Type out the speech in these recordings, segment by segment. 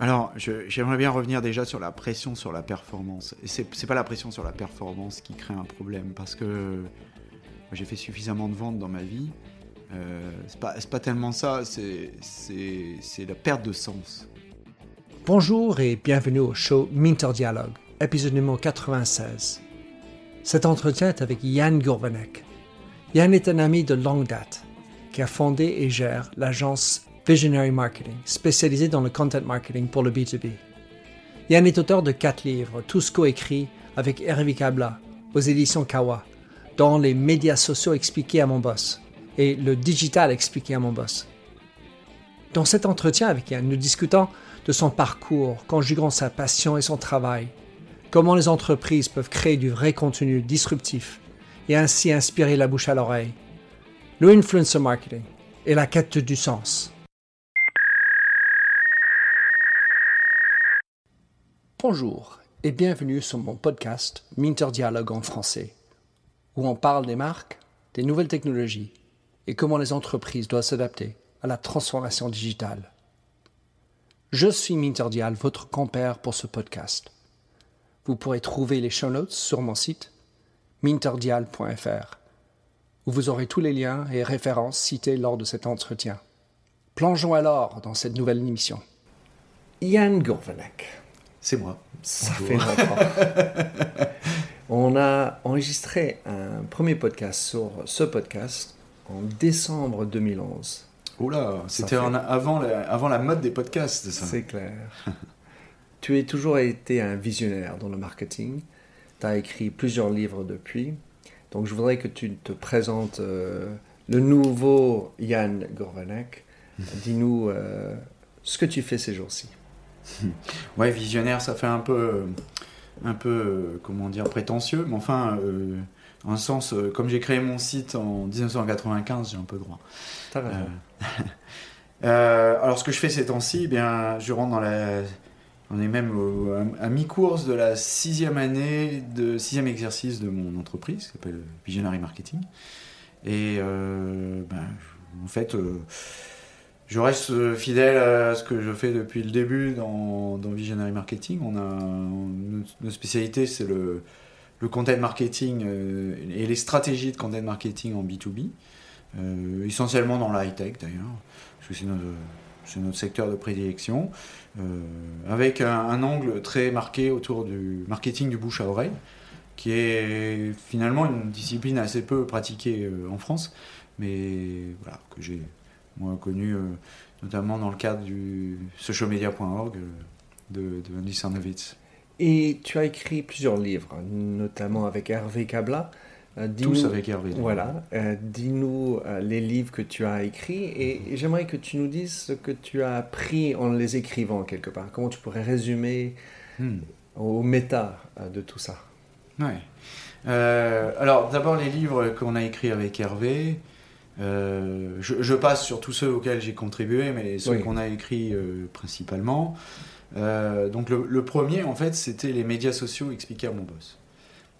Alors, j'aimerais bien revenir déjà sur la pression sur la performance. Et c'est pas la pression sur la performance qui crée un problème, parce que j'ai fait suffisamment de ventes dans ma vie. Euh, c'est pas, pas, tellement ça, c'est la perte de sens. Bonjour et bienvenue au show Minter Dialogue, épisode numéro 96. Cet entretien est avec Yann Gourvenek. Yann est un ami de longue date qui a fondé et gère l'agence Visionary Marketing, spécialisée dans le content marketing pour le B2B. Yann est auteur de quatre livres, tous coécrits avec Hervé Kabla aux éditions Kawa, dont Les médias sociaux expliqués à mon boss et Le digital expliqué à mon boss. Dans cet entretien avec Yann, nous discutons de son parcours, conjuguant sa passion et son travail, comment les entreprises peuvent créer du vrai contenu disruptif et ainsi inspirer la bouche à l'oreille, le influencer marketing et la quête du sens. Bonjour et bienvenue sur mon podcast Minter Dialogue en français, où on parle des marques, des nouvelles technologies et comment les entreprises doivent s'adapter à la transformation digitale. Je suis Minter Dial, votre compère pour ce podcast. Vous pourrez trouver les show notes sur mon site minterdial.fr, où vous aurez tous les liens et références cités lors de cet entretien. Plongeons alors dans cette nouvelle émission. Yann Gourvenek. C'est moi. Ça fait longtemps. On a enregistré un premier podcast sur ce podcast en décembre 2011. Oula, c'était avant, la, avant la mode des podcasts, ça. C'est clair. tu as toujours été un visionnaire dans le marketing. Tu as écrit plusieurs livres depuis. Donc je voudrais que tu te présentes euh, le nouveau Yann Gorvanek. Dis-nous euh, ce que tu fais ces jours-ci. ouais, visionnaire, ça fait un peu, un peu, comment dire, prétentieux, mais enfin, euh, en un sens, euh, comme j'ai créé mon site en 1995, j'ai un peu droit. Euh, alors, ce que je fais ces temps-ci, eh bien, je rentre dans la, on est même à, mi-course de la sixième année, de sixième exercice de mon entreprise, qui s'appelle Visionary Marketing, et ben, en fait je reste euh, fidèle à ce que je fais depuis le début dans, Visionary Marketing. On a notre spécialité, c'est le, content marketing euh, et les stratégies de content marketing en B2B, euh, essentiellement dans la high-tech d'ailleurs, parce que c'est notre, secteur de prédilection, avec un, angle très marqué autour du marketing du bouche à oreille, qui est finalement une discipline assez peu pratiquée en France, mais que j'ai moi connu euh, notamment dans le cadre du socialmedia.org euh, de, de Andy Sarnovitz. Et tu as écrit plusieurs livres, notamment avec Hervé Kabla. Euh, Tous avec Hervé. Voilà. Dis-nous les livres que tu as écrits et, j'aimerais que tu nous dises ce que tu as appris en les écrivant quelque part. Comment tu pourrais résumer hmm. au méta de tout ça? Ouais. alors d'abord les livres qu'on a écrits avec Hervé. Euh, je, passe sur tous ceux auxquels j'ai contribué, mais ceux qu'on a écrits euh, principalement. Euh, donc le, premier, en fait, c'était les médias sociaux expliqués à mon boss.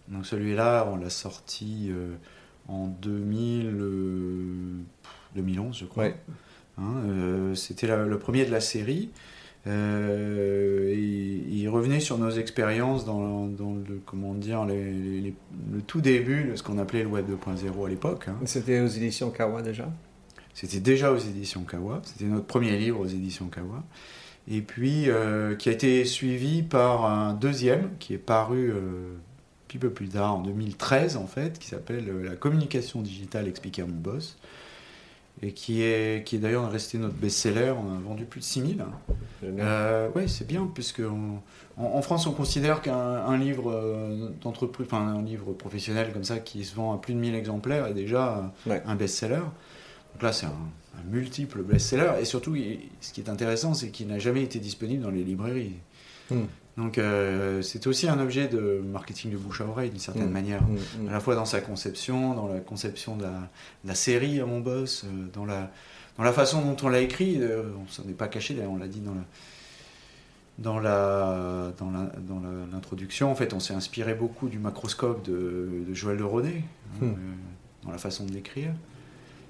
Donc celui-là, on l'a sorti en 2000, 2011, je crois. Hein, c'était le premier de la série. Euh, il revenait sur nos expériences dans, le, comment dire, le tout début de ce qu'on appelait le Web 2.0 à l'époque. Hein. C'était aux éditions Kawa déjà? C'était déjà aux éditions Kawa. C'était notre premier livre aux éditions Kawa. Et puis, euh, qui a été suivi par un deuxième qui est paru euh, petit peu plus tard, en 2013 en fait, qui s'appelle La communication digitale expliquée à mon boss et qui est, qui est d'ailleurs resté notre best-seller. On a vendu plus de 6000. Euh, oui, c'est bien, puisque en, France, on considère qu'un livre euh, d'entreprise, enfin un livre professionnel comme ça, qui se vend à plus de 1000 exemplaires, est déjà un best-seller. Donc là, c'est un, multiple best-seller. Et surtout, ce qui est intéressant, c'est qu'il n'a jamais été disponible dans les librairies. Hmm. Donc euh, c'est aussi un objet de marketing de bouche à oreille d'une certaine mm. manière, mm, mm. à la fois dans sa conception, dans la conception de la, série à mon boss, euh, dans, la, dans la façon dont on l'a écrit, euh, on s'en est pas caché, on l'a dit dans la, dans la dans dans l'introduction, en fait, on s'est inspiré beaucoup du macroscope de, de Joël de Rodé, hein, dans la façon de l'écrire.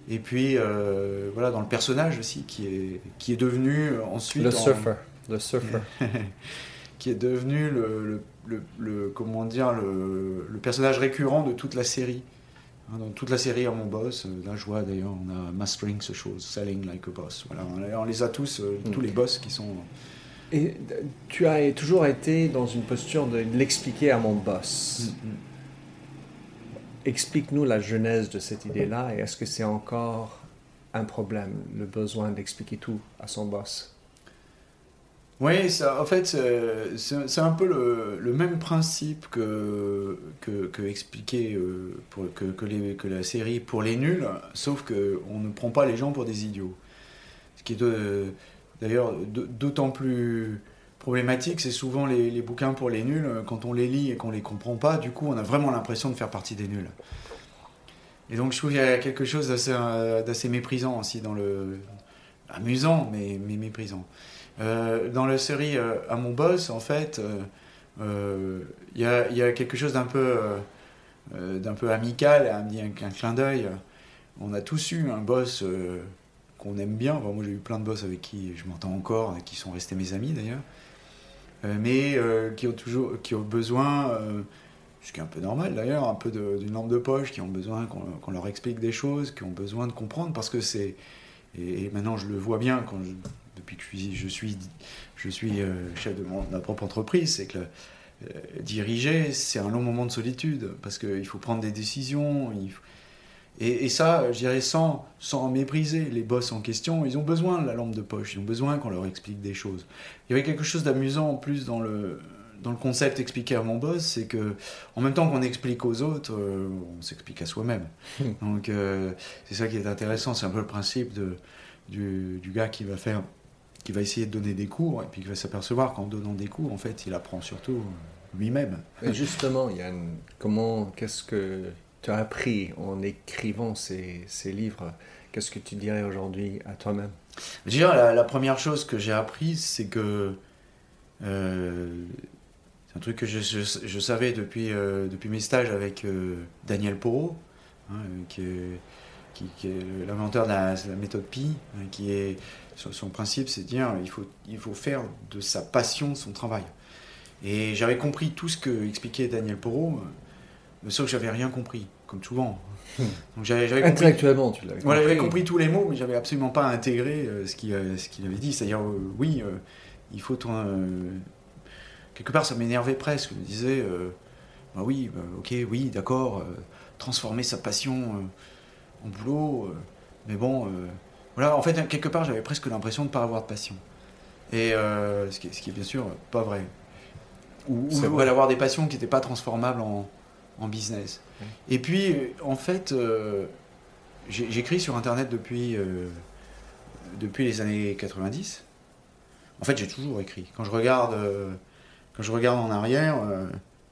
Et puis, euh, voilà, dans le personnage aussi, qui est, qui est devenu ensuite. Le surfer. Le surfer. qui est devenu le, le, le, comment dire, le, le, personnage récurrent de toute la série. Hein, dans toute la série à mon boss, euh, là je vois d'ailleurs, on a Mastering ce chose, Selling Like a Boss. Voilà, on les a tous, euh, tous mm. les boss qui sont. Et tu as toujours été dans une posture de l'expliquer à mon boss. Mm, mm. Explique-nous la genèse de cette idée-là et est-ce que c'est encore un problème, le besoin d'expliquer tout à son boss? Oui, ça, en fait, c'est un peu le, même principe que, que, expliquer euh, pour, que, la série pour les nuls, sauf qu'on ne prend pas les gens pour des idiots. Ce qui est d'ailleurs d'autant plus problématique, c'est souvent les, bouquins pour les nuls, quand on les lit et qu'on les comprend pas, du coup, on a vraiment l'impression de faire partie des nuls. Et donc, je trouve qu'il y a quelque chose d'assez méprisant aussi dans le. amusant, mais méprisant. Euh, dans la série euh, À mon boss, en fait, il euh, y a, quelque chose d'un peu, d'un peu amical, un, un clin d'œil. On a tous eu un boss qu'on aime bien. moi, j'ai eu plein de boss avec qui je m'entends encore, et qui sont restés mes amis d'ailleurs, mais qui ont toujours, qui ont besoin, ce qui est un peu normal d'ailleurs, un peu d'une lampe de poche, qui ont besoin qu'on leur explique des choses, qui ont besoin de comprendre, parce que c'est et, maintenant je le vois bien quand je, depuis que je suis, je suis, euh, chef de, ma propre entreprise, c'est que euh, diriger, c'est un long moment de solitude, parce qu'il faut prendre des décisions. et, ça, je dirais, sans, sans mépriser les boss en question, ils ont besoin de la lampe de poche, ils ont besoin qu'on leur explique des choses. Il y avait quelque chose d'amusant en plus dans le, dans le concept expliqué à mon boss, c'est que en même temps qu'on explique aux autres, euh, on s'explique à soi-même. Hmm. Donc c'est ça qui est intéressant, c'est un peu le principe de, du, du, gars qui va faire qui va essayer de donner des cours et puis qui va s'apercevoir qu'en donnant des cours, en fait, il apprend surtout euh, lui-même. Et justement, Yann, comment, qu'est-ce que tu as appris en écrivant ces, ces livres? Qu'est-ce que tu dirais aujourd'hui à toi-même? Dirais, la, la, première chose que j'ai appris, c'est que euh, c'est un truc que je, je, savais depuis, euh, depuis mes stages avec Daniel Porot, hein, qui est, qui, est l'inventeur de la, méthode Pi, hein, qui est son principe, c'est de dire il faut, il faut faire de sa passion son travail. Et j'avais compris tout ce que expliquait Daniel Porot, mais sauf que j'avais rien compris, comme souvent. Hmm. Donc j'avais, Intellectuellement, tu l'avais compris. Voilà, j'avais compris tous les mots, mais j'avais absolument pas intégré euh, ce, qu'il, euh, ce qu'il avait dit. C'est-à-dire, euh, oui, il faut. quelque part, ça m'énervait presque. Je me disais, bah oui, bah, ok, oui, d'accord, transformer sa passion en boulot, mais bon voilà, en fait, quelque part, j'avais presque l'impression de ne pas avoir de passion. Et euh, ce, qui est, ce, qui est, bien sûr pas vrai. Ou, ou avoir des passions qui n'étaient pas transformables en, en business. Et puis, en fait, euh, j'écris sur Internet depuis, euh, depuis les années 90. En fait, j'ai toujours écrit. Quand je regarde, quand je regarde en arrière,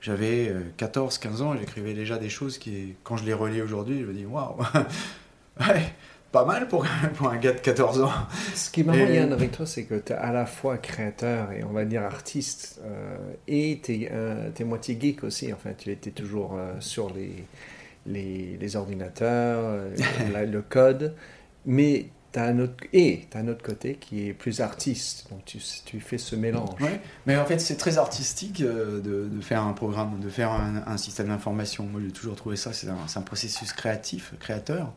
j'avais 14-15 ans, j'écrivais déjà des choses qui, quand je les relis aujourd'hui, je me dis waouh, ouais, pas mal pour, pour, un gars de 14 ans. Ce qui est marrant, Yann, avec toi, c'est que tu es à la fois créateur et on va dire artiste, euh, et tu es, es, moitié geek aussi. Enfin, tu étais toujours euh, sur les, les, les ordinateurs, euh, le code, mais tu as un autre, et tu as un autre côté qui est plus artiste. Donc tu, tu fais ce mélange. Ouais, mais en fait, c'est très artistique de, de, faire un programme, de faire un, un système d'information. Moi, j'ai toujours trouvé ça, c'est un, un processus créatif, créateur.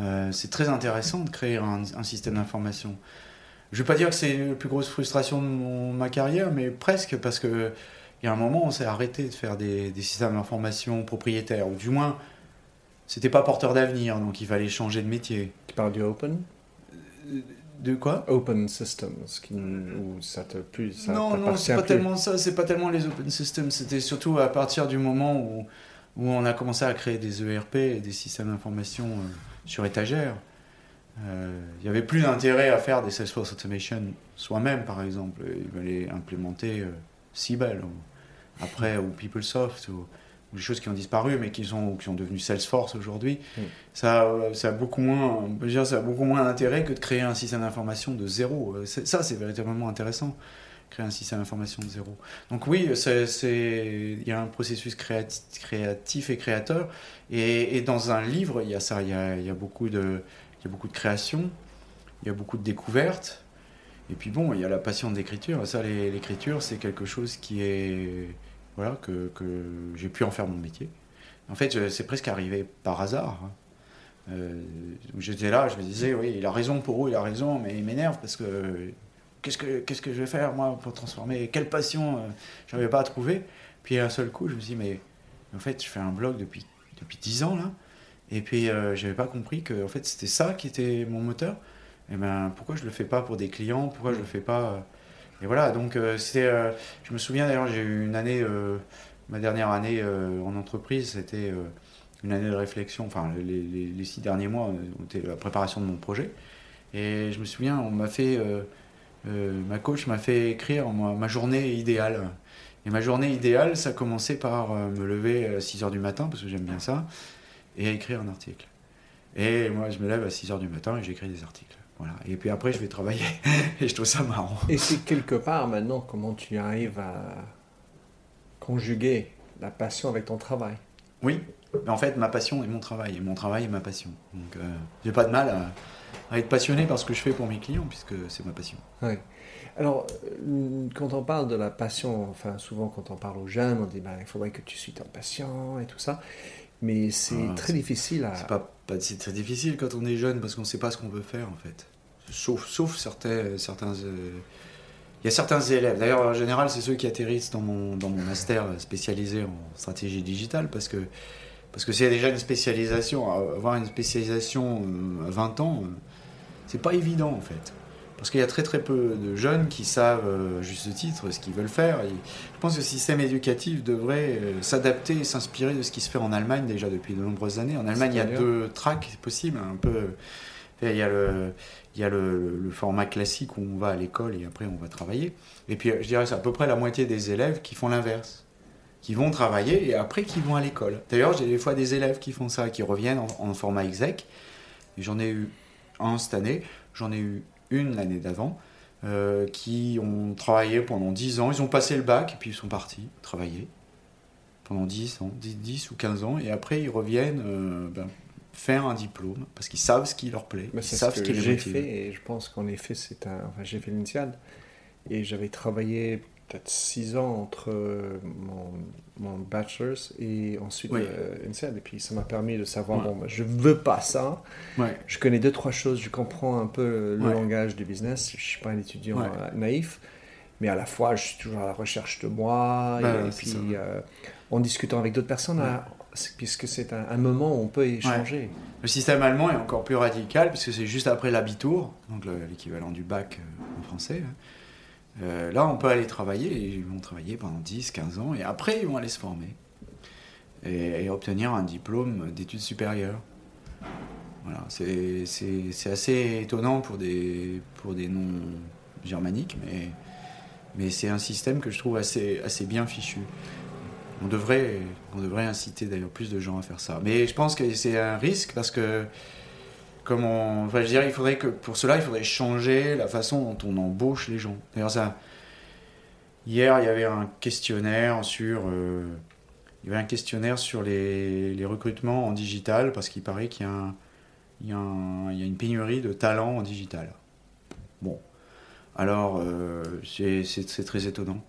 Euh, c'est très intéressant de créer un, système d'information. Je ne vais pas dire que c'est la plus grosse frustration de ma carrière, mais presque, parce qu'il y a un moment, on s'est arrêté de faire des, systèmes d'information propriétaires, ou du moins, c'était pas porteur d'avenir, donc il fallait changer de métier. Tu parles du open? De quoi? Open systems, qui, ou ça te plus ça Non, non, c'est pas tellement ça, c'est pas tellement les open systems, c'était surtout à partir du moment où, où on a commencé à créer des ERP des systèmes d'information euh, sur étagère. Euh, il n'y avait plus d'intérêt à faire des Salesforce Automation soi-même, par exemple. Il fallait implémenter euh, Siebel, ou, après, ou PeopleSoft, ou, des choses qui ont disparu, mais qui sont, qui sont devenues Salesforce aujourd'hui. Mm. Ça, ça, a beaucoup moins, dire, ça a beaucoup moins d'intérêt que de créer un système d'information de zéro. Ça, c'est véritablement intéressant. Créer un système d'information de zéro. Donc oui, il y a un processus créati- créatif et créateur. Et, dans un livre, il y a ça, il y a, beaucoup de, il y a beaucoup de création, il y a beaucoup de découvertes. Et puis bon, il y a la passion de l'écriture. Ça, l'écriture, c'est quelque chose qui est, voilà, que, que j'ai pu en faire mon métier. En fait, c'est presque arrivé par hasard. hein. Euh, J'étais là, je me disais, oui, il a raison pour où, il a raison, mais il m'énerve parce que qu'est-ce que je vais faire moi pour transformer Quelle passion euh, j'avais pas à trouver. Puis un seul coup, je me suis dit, mais en fait, je fais un blog depuis depuis 10 ans là, et puis euh, j'avais pas compris que en fait c'était ça qui était mon moteur. Et ben pourquoi je le fais pas pour des clients? Pourquoi je le fais pas euh, Et voilà, donc euh, euh, je me souviens d'ailleurs, j'ai eu une année, ma dernière année en entreprise, c'était une année de réflexion. Enfin, les, six derniers mois ont été la préparation de mon projet. Et je me souviens, on m'a fait, euh, ma coach m'a fait écrire ma, ma journée idéale. Et ma journée idéale, ça commençait par euh, me lever à 6 h du matin, parce que j'aime bien ça, et à écrire un article. Et moi, je me lève à 6 h du matin et j'écris des articles. Voilà. Et puis après, je vais travailler. et je trouve ça marrant. Et c'est quelque part maintenant comment tu arrives à conjuguer la passion avec ton travail? Oui, mais en fait, ma passion est mon travail, et mon travail est ma passion. Donc, euh, j'ai pas de mal à, à être passionné par ce que je fais pour mes clients, puisque c'est ma passion. Oui. Alors, euh, quand on parle de la passion, enfin souvent quand on parle aux jeunes, on dit ben, il faudrait que tu suis ton patient et tout ça, mais c'est Ah, très difficile à. C'est pas, pas c'est très difficile quand on est jeune, parce qu'on sait pas ce qu'on veut faire, en fait. Sauf, sauf certains, certains, euh, il y a certains élèves. D'ailleurs, en général, c'est ceux qui atterrissent dans mon, dans mon master spécialisé en stratégie digitale, parce que parce que c'est déjà une spécialisation. Avoir une spécialisation euh, à 20 ans, euh, c'est pas évident, en fait. Parce qu'il y a très très peu de jeunes qui savent, euh, juste titre, ce qu'ils veulent faire. Et je pense que le système éducatif devrait s'adapter et s'inspirer de ce qui se fait en Allemagne déjà depuis de nombreuses années. En Allemagne, il y a deux tracks possibles. Un peu, il y a le, il y a le, le format classique où on va à l'école et après on va travailler. Et puis je dirais c'est à peu près la moitié des élèves qui font l'inverse. Qui vont travailler et après qui vont à l'école. D'ailleurs, j'ai des fois des élèves qui font ça, qui reviennent en, en format exec. J'en ai eu un cette année, j'en ai eu une l'année d'avant, euh, qui ont travaillé pendant 10 ans. Ils ont passé le bac et puis ils sont partis travailler pendant 10 ans, 10, 10 ou 15 ans. Et après, ils reviennent euh, ben, faire un diplôme parce qu'ils savent ce qui leur plaît. Mais ils savent ce ce que qui les j'ai fait et je pense qu'en effet c'est un. Enfin, j'ai fait et j'avais travaillé peut-être six ans entre euh, mon, mon bachelor's et ensuite Oui. euh, l'INSEAD et puis ça m'a permis de savoir Ouais. bon, bah, je veux pas ça. Ouais. Je connais deux trois choses, je comprends un peu le Ouais. langage du business. Je suis pas un étudiant euh, naïf. Mais à la fois, je suis toujours à la recherche de moi. Bah, et, c'est puis, euh, en discutant avec d'autres personnes, à- puisque c'est un, un moment où on peut échanger. Le système allemand est encore plus radical puisque c'est juste après l'habitour, donc le- l'équivalent du bac en français. hein. Euh, là, on peut aller travailler, ils vont travailler pendant 10, 15 ans, et après, ils vont aller se former et, obtenir un diplôme d'études supérieures. Voilà, c'est assez étonnant pour des, pour des noms germaniques, mais, mais c'est un système que je trouve assez, assez bien fichu. On devrait, on devrait inciter d'ailleurs plus de gens à faire ça. Mais je pense que c'est un risque parce que, comme on, enfin, je il faudrait que pour cela, il faudrait changer la façon dont on embauche les gens. D'ailleurs, hier, il y avait un questionnaire sur, euh, il y avait un questionnaire sur les, recrutements en digital parce qu'il paraît qu'il y a, une pénurie de talents en digital. Bon, alors euh, c'est très étonnant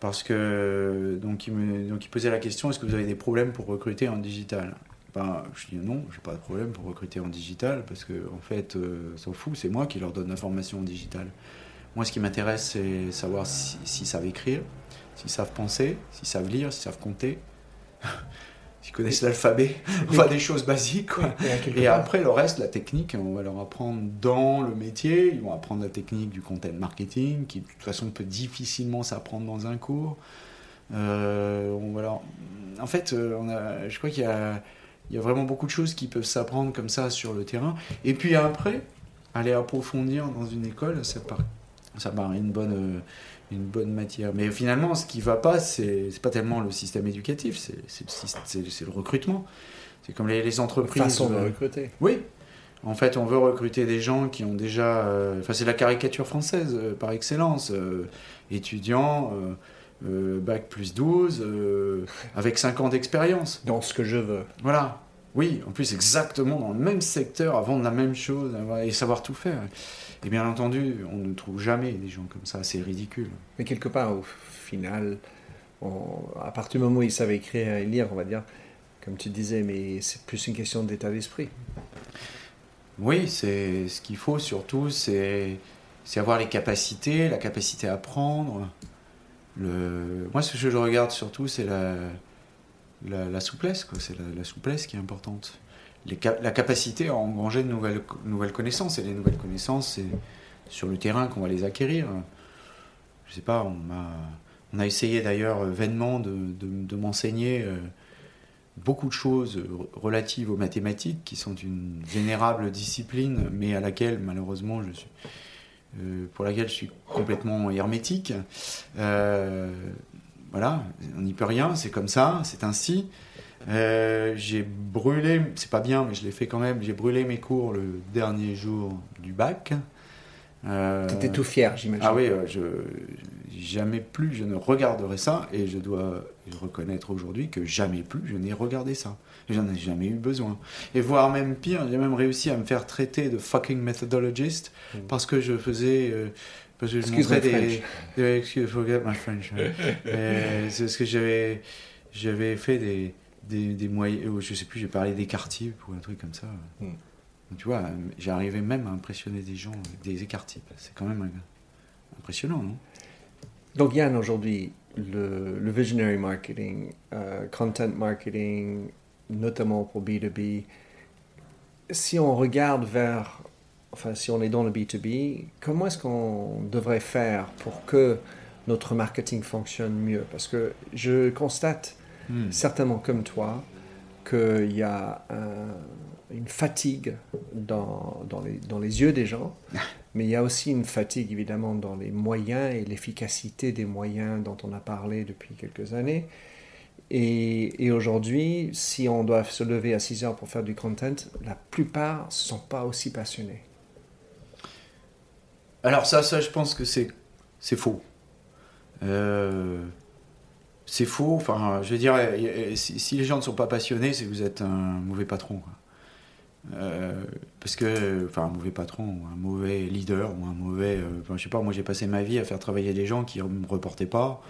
parce que donc il, me, il posait la question est-ce que vous avez des problèmes pour recruter en digital? Ben, je dis non, j'ai pas de problème pour recruter en digital parce que en fait, euh, s'en fout, c'est moi qui leur donne l'information en digital. Moi, ce qui m'intéresse, c'est savoir si- s'ils savent écrire, s'ils savent penser, s'ils savent lire, s'ils savent compter, s'ils connaissent l'alphabet, enfin des choses basiques. Quoi. Et après, le reste, la technique, on va leur apprendre dans le métier. Ils vont apprendre la technique du content marketing, qui de toute façon peut difficilement s'apprendre dans un cours. Euh, on va leur- En fait, euh, on a... je crois qu'il y a... il y a vraiment beaucoup de choses qui peuvent s'apprendre comme ça sur le terrain. Et puis après, aller approfondir dans une école, ça paraît, ça paraît une bonne, euh, une bonne matière. Mais finalement, ce qui va pas, c'est pas tellement le système éducatif, c'est le, le recrutement. C'est comme les, les entreprises. façon de euh, recruter. oui. En fait, on veut recruter des gens qui ont déjà. euh, Enfin, c'est la caricature française euh, par excellence. euh, étudiants, bac plus 12, euh, avec 5 ans d'expérience. Dans ce que je veux. Voilà. Oui, en plus, exactement dans le même secteur, à vendre la même chose et savoir tout faire. Et bien entendu, on ne trouve jamais des gens comme ça. C'est ridicule. Mais quelque part, au final, on- à partir du moment où ils savent écrire et lire, on va dire, comme tu disais, mais c'est plus une question d'état d'esprit. Oui, c'est ce qu'il faut surtout, c'est avoir les capacités, la capacité à apprendre. Moi, ce que je regarde surtout, c'est la, la, la souplesse. C'est la, souplesse qui est importante. La capacité à engranger de nouvelles, connaissances. Et les nouvelles connaissances, c'est sur le terrain qu'on va les acquérir. Je sais pas, on a, essayé d'ailleurs vainement de, m'enseigner euh, beaucoup de choses re- relatives aux mathématiques, qui sont une vénérable discipline, mais à laquelle malheureusement je suis, pour laquelle je suis complètement hermétique. Euh, voilà, on n'y peut rien, c'est comme ça, c'est ainsi. Euh, j'ai brûlé, c'est pas bien, mais je l'ai fait quand même. J'ai brûlé mes cours le dernier jour du bac. Euh, Tu étais tout fier, j'imagine. ah oui, euh, je jamais plus je ne regarderai ça et je dois reconnaître aujourd'hui que jamais plus je n'ai regardé ça. J'en ai jamais eu besoin. Et voire même pire, j'ai même réussi à me faire traiter de fucking methodologist Mm. parce que je faisais euh, parce que je Excuse montrais des, des- excuse forget my French. ouais. Euh, c'est ce que j'avais j'avais fait des des, des moyens je sais plus j'ai parlé d'écart-types ou un truc comme ça. Mm. Tu vois, j'arrivais même à impressionner des gens avec des écart-types. C'est quand même impressionnant, non? Donc Yann, aujourd'hui, le, le visionary marketing, euh, content marketing, notamment pour B2B, si on regarde vers, enfin si on est dans le B2B, comment est-ce qu'on devrait faire pour que notre marketing fonctionne mieux? Parce que je constate, Hmm. certainement comme toi, qu'il y a un- une fatigue dans, dans, les, dans les yeux des gens, mais il y a aussi une fatigue évidemment dans les moyens et l'efficacité des moyens dont on a parlé depuis quelques années. Et, aujourd'hui, si on doit se lever à 6 heures pour faire du content, la plupart ne sont pas aussi passionnés. Alors ça, ça, je pense que c'est faux. Euh, c'est faux. Enfin, je veux dire, si, les gens ne sont pas passionnés, c'est que vous êtes un mauvais patron. Euh, parce que, enfin, un mauvais patron, un mauvais leader, ou un mauvais. euh, enfin, je sais pas, moi j'ai passé ma vie à faire travailler des gens qui ne me reportaient pas.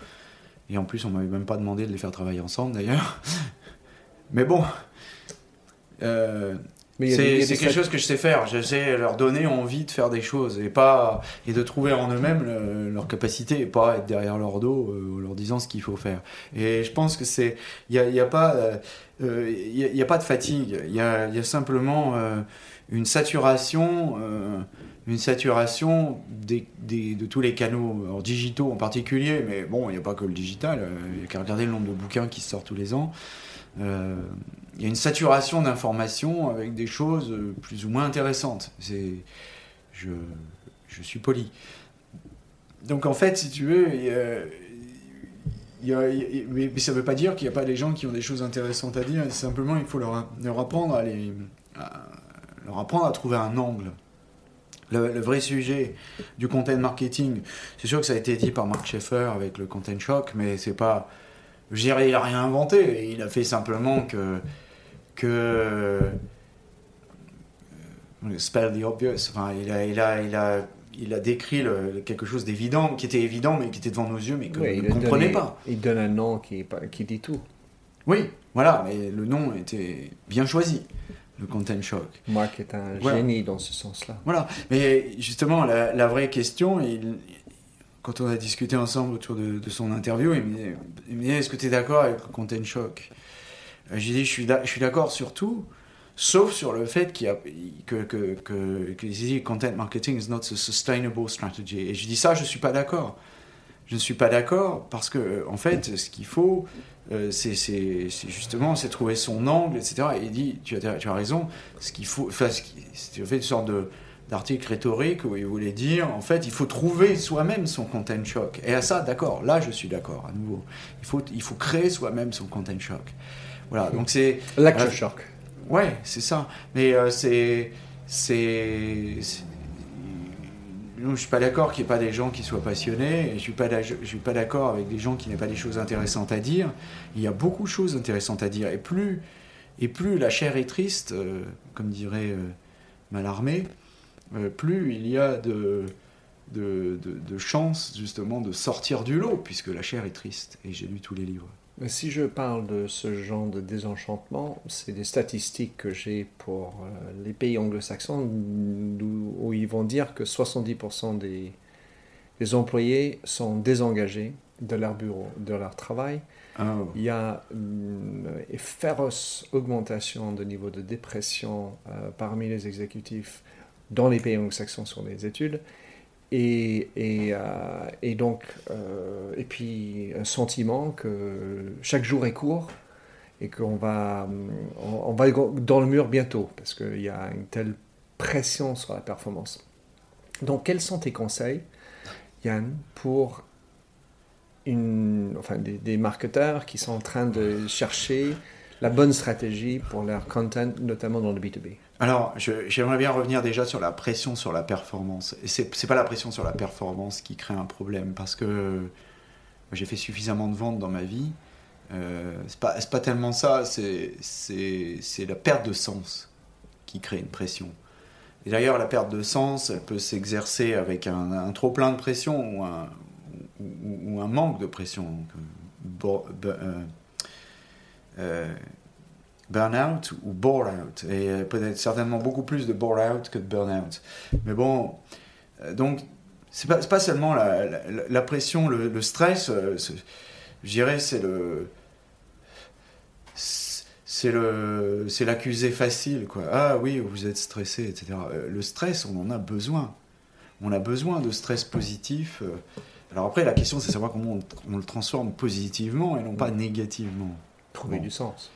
Et en plus, on m'avait même pas demandé de les faire travailler ensemble d'ailleurs. Mais bon. Euh, c'est quelque chose que je sais faire. Je sais leur donner envie de faire des choses et pas et de trouver en eux-mêmes le- leur capacité et pas être derrière leur dos euh, en leur disant ce qu'il faut faire. Et je pense que c'est il y a, y a pas euh, euh, y a, il y a pas de fatigue. Il y a, il y a simplement une saturation. Une saturation de tous les canaux digitaux en particulier, mais bon, il n'y a pas que le digital, euh, il n'y a qu'à regarder le nombre de bouquins qui sortent tous les ans. Euh, il y a une saturation d'informations avec des choses euh, plus ou moins intéressantes. C'est, je, je suis poli. Donc en fait, si tu veux, mais, ça ne veut pas dire qu'il n'y a pas des gens qui ont des choses intéressantes à dire. Simplement, il faut leur, apprendre à les, leur apprendre à trouver un angle. Le, le vrai sujet du content marketing, c'est sûr que ça a été dit par Mark Schaeffer avec le content shock, mais c'est pas. Je dirais, il a rien inventé. Il a fait simplement que. que euh, spell the obvious. Enfin, il a, il a, il a, il a décrit le- quelque chose d'évident, qui était évident, mais qui était devant nos yeux, mais que ne a comprenait donné- pas. Il donne un nom qui, qui dit tout. Oui, voilà, mais le nom était bien choisi, le content shock. Marc est un Voilà. génie dans ce sens-là. Voilà, mais justement, la, la vraie question, il- quand on a discuté ensemble autour de, de son interview, il me disait, est-ce que tu es d'accord avec le content shock? Euh, J'ai dit, je suis d'accord sur tout, sauf sur le fait qu'il y a, que, que, que, content marketing is not a sustainable strategy. Et je dis ça, je ne suis pas d'accord. Je ne suis pas d'accord parce que, en fait, ce qu'il faut, euh, c'est justement c'est trouver son angle, etc. Et il dit, tu as, tu as raison, ce qu'il faut, enfin, c'est fait une sorte de d'article rhétorique où il voulait dire, en fait, il faut trouver soi-même son content shock. Et à ça, d'accord, là, je suis d'accord, à nouveau. Il faut, il faut créer soi-même son content shock. Voilà, donc c'est... Lecture Euh, shock. Ouais, c'est ça. Mais euh, c'est c'est. Je ne suis pas d'accord qu'il n'y ait pas des gens qui soient passionnés, je ne suis pas, d'accord avec des gens qui n'aient pas des choses intéressantes à dire. Il y a beaucoup de choses intéressantes à dire, et plus, la chair est triste, euh, comme dirait euh, Malarmé, euh, plus il y a de chances justement de sortir du lot, puisque la chair est triste, et j'ai lu tous les livres. Si je parle de ce genre de désenchantement, c'est des statistiques que j'ai pour euh, les pays anglo-saxons où, ils vont dire que 70% des, des, employés sont désengagés de leur bureau, de leur travail. Ah Il y a une féroce augmentation de niveau de dépression euh, parmi les exécutifs dans les pays anglo-saxons sur les études. Et, et, euh, et donc, euh, et puis un sentiment que chaque jour est court et qu'on va, on, va dans le mur bientôt parce qu'il y a une telle pression sur la performance. Donc, quels sont tes conseils, Yann, pour une, enfin, des, des marketeurs qui sont en train de chercher la bonne stratégie pour leur content, notamment dans le B2B alors, j'aimerais bien revenir déjà sur la pression sur la performance. C'est, n'est pas la pression sur la performance qui crée un problème, parce que j'ai fait suffisamment de ventes dans ma vie. Euh, c'est pas, pas tellement ça, c'est, la perte de sens qui crée une pression. Et d'ailleurs, la perte de sens, elle peut s'exercer avec un, trop plein de pression ou un, ou, un manque de pression. Euh, euh, burn-out ou bore-out. Et euh, peut-être certainement beaucoup plus de bore-out que de burn-out. Mais bon, euh, donc, c'est pas, pas seulement la, pression, le, stress, euh, je dirais, c'est le. C'est le, c'est l'accusé facile, quoi. Ah oui, vous êtes stressé, etc. Le stress, on en a besoin. On a besoin de stress positif. Alors après, la question, c'est savoir comment on, le transforme positivement et non pas négativement. Trouver du sens.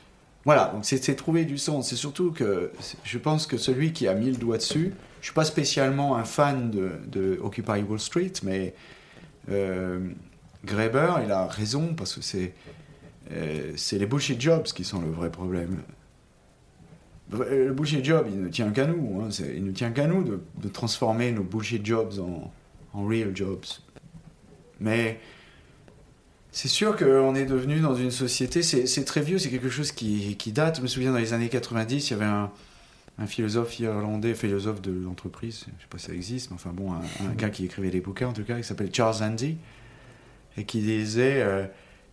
Voilà, donc c'est trouver du sens. C'est surtout que je pense que celui qui a mis le doigt dessus, je suis pas spécialement un fan de, Occupy Wall Street, mais euh, Graeber, il a raison parce que c'est euh, les bullshit jobs qui sont le vrai problème. Le bullshit job, il ne tient qu'à nous. Hein, il ne tient qu'à nous de, de, transformer nos bullshit jobs en, en real jobs. Mais c'est sûr qu'on est devenu dans une société, c'est très vieux, c'est quelque chose qui, date. Je me souviens dans les années 90, il y avait un, philosophe irlandais, philosophe de l'entreprise, je ne sais pas si ça existe, mais enfin bon, un, gars qui écrivait des bouquins en tout cas, qui s'appelle Charles Andy, et qui disait euh,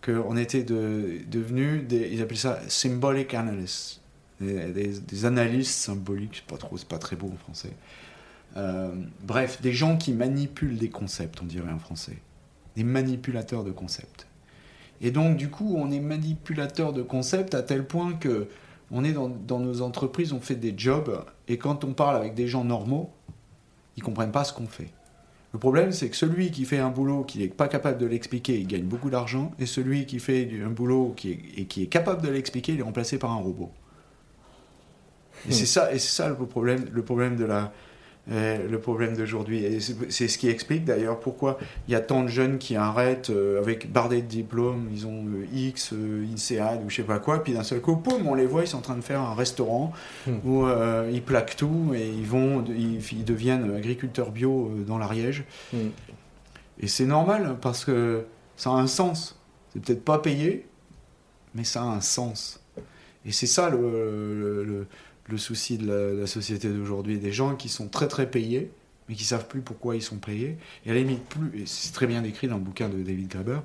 qu'on était devenu, des, ils appelaient ça symbolic analysts, des, analystes symboliques, c'est pas trop, c'est pas très beau en français. Euh, bref, des gens qui manipulent des concepts, on dirait en français, des manipulateurs de concepts. Et donc, du coup, on est manipulateur de concepts à tel point que on est dans, nos entreprises, on fait des jobs, et quand on parle avec des gens normaux, ils comprennent pas ce qu'on fait. Le problème, c'est que celui qui fait un boulot qui n'est pas capable de l'expliquer, il gagne beaucoup d'argent, et celui qui fait un boulot qui est, et qui est capable de l'expliquer, il est remplacé par un robot. Et c'est ça, et c'est ça le problème, le problème de la, euh, le problème d'aujourd'hui. Et c'est ce qui explique d'ailleurs pourquoi il y a tant de jeunes qui arrêtent euh, avec bardé de diplômes, ils ont euh, X, INSEAD ou je sais pas quoi, puis d'un seul coup, poum, on les voit, ils sont en train de faire un restaurant hmm. où ils plaquent tout et ils vont, ils, deviennent agriculteurs bio dans l'Ariège. Hmm. Et c'est normal parce que ça a un sens. C'est peut-être pas payé, mais ça a un sens. Et c'est ça le le souci de la, société d'aujourd'hui. Des gens qui sont très très payés, mais qui savent plus pourquoi ils sont payés. Et à la limite, plus, et c'est très bien décrit dans le bouquin de David Graeber,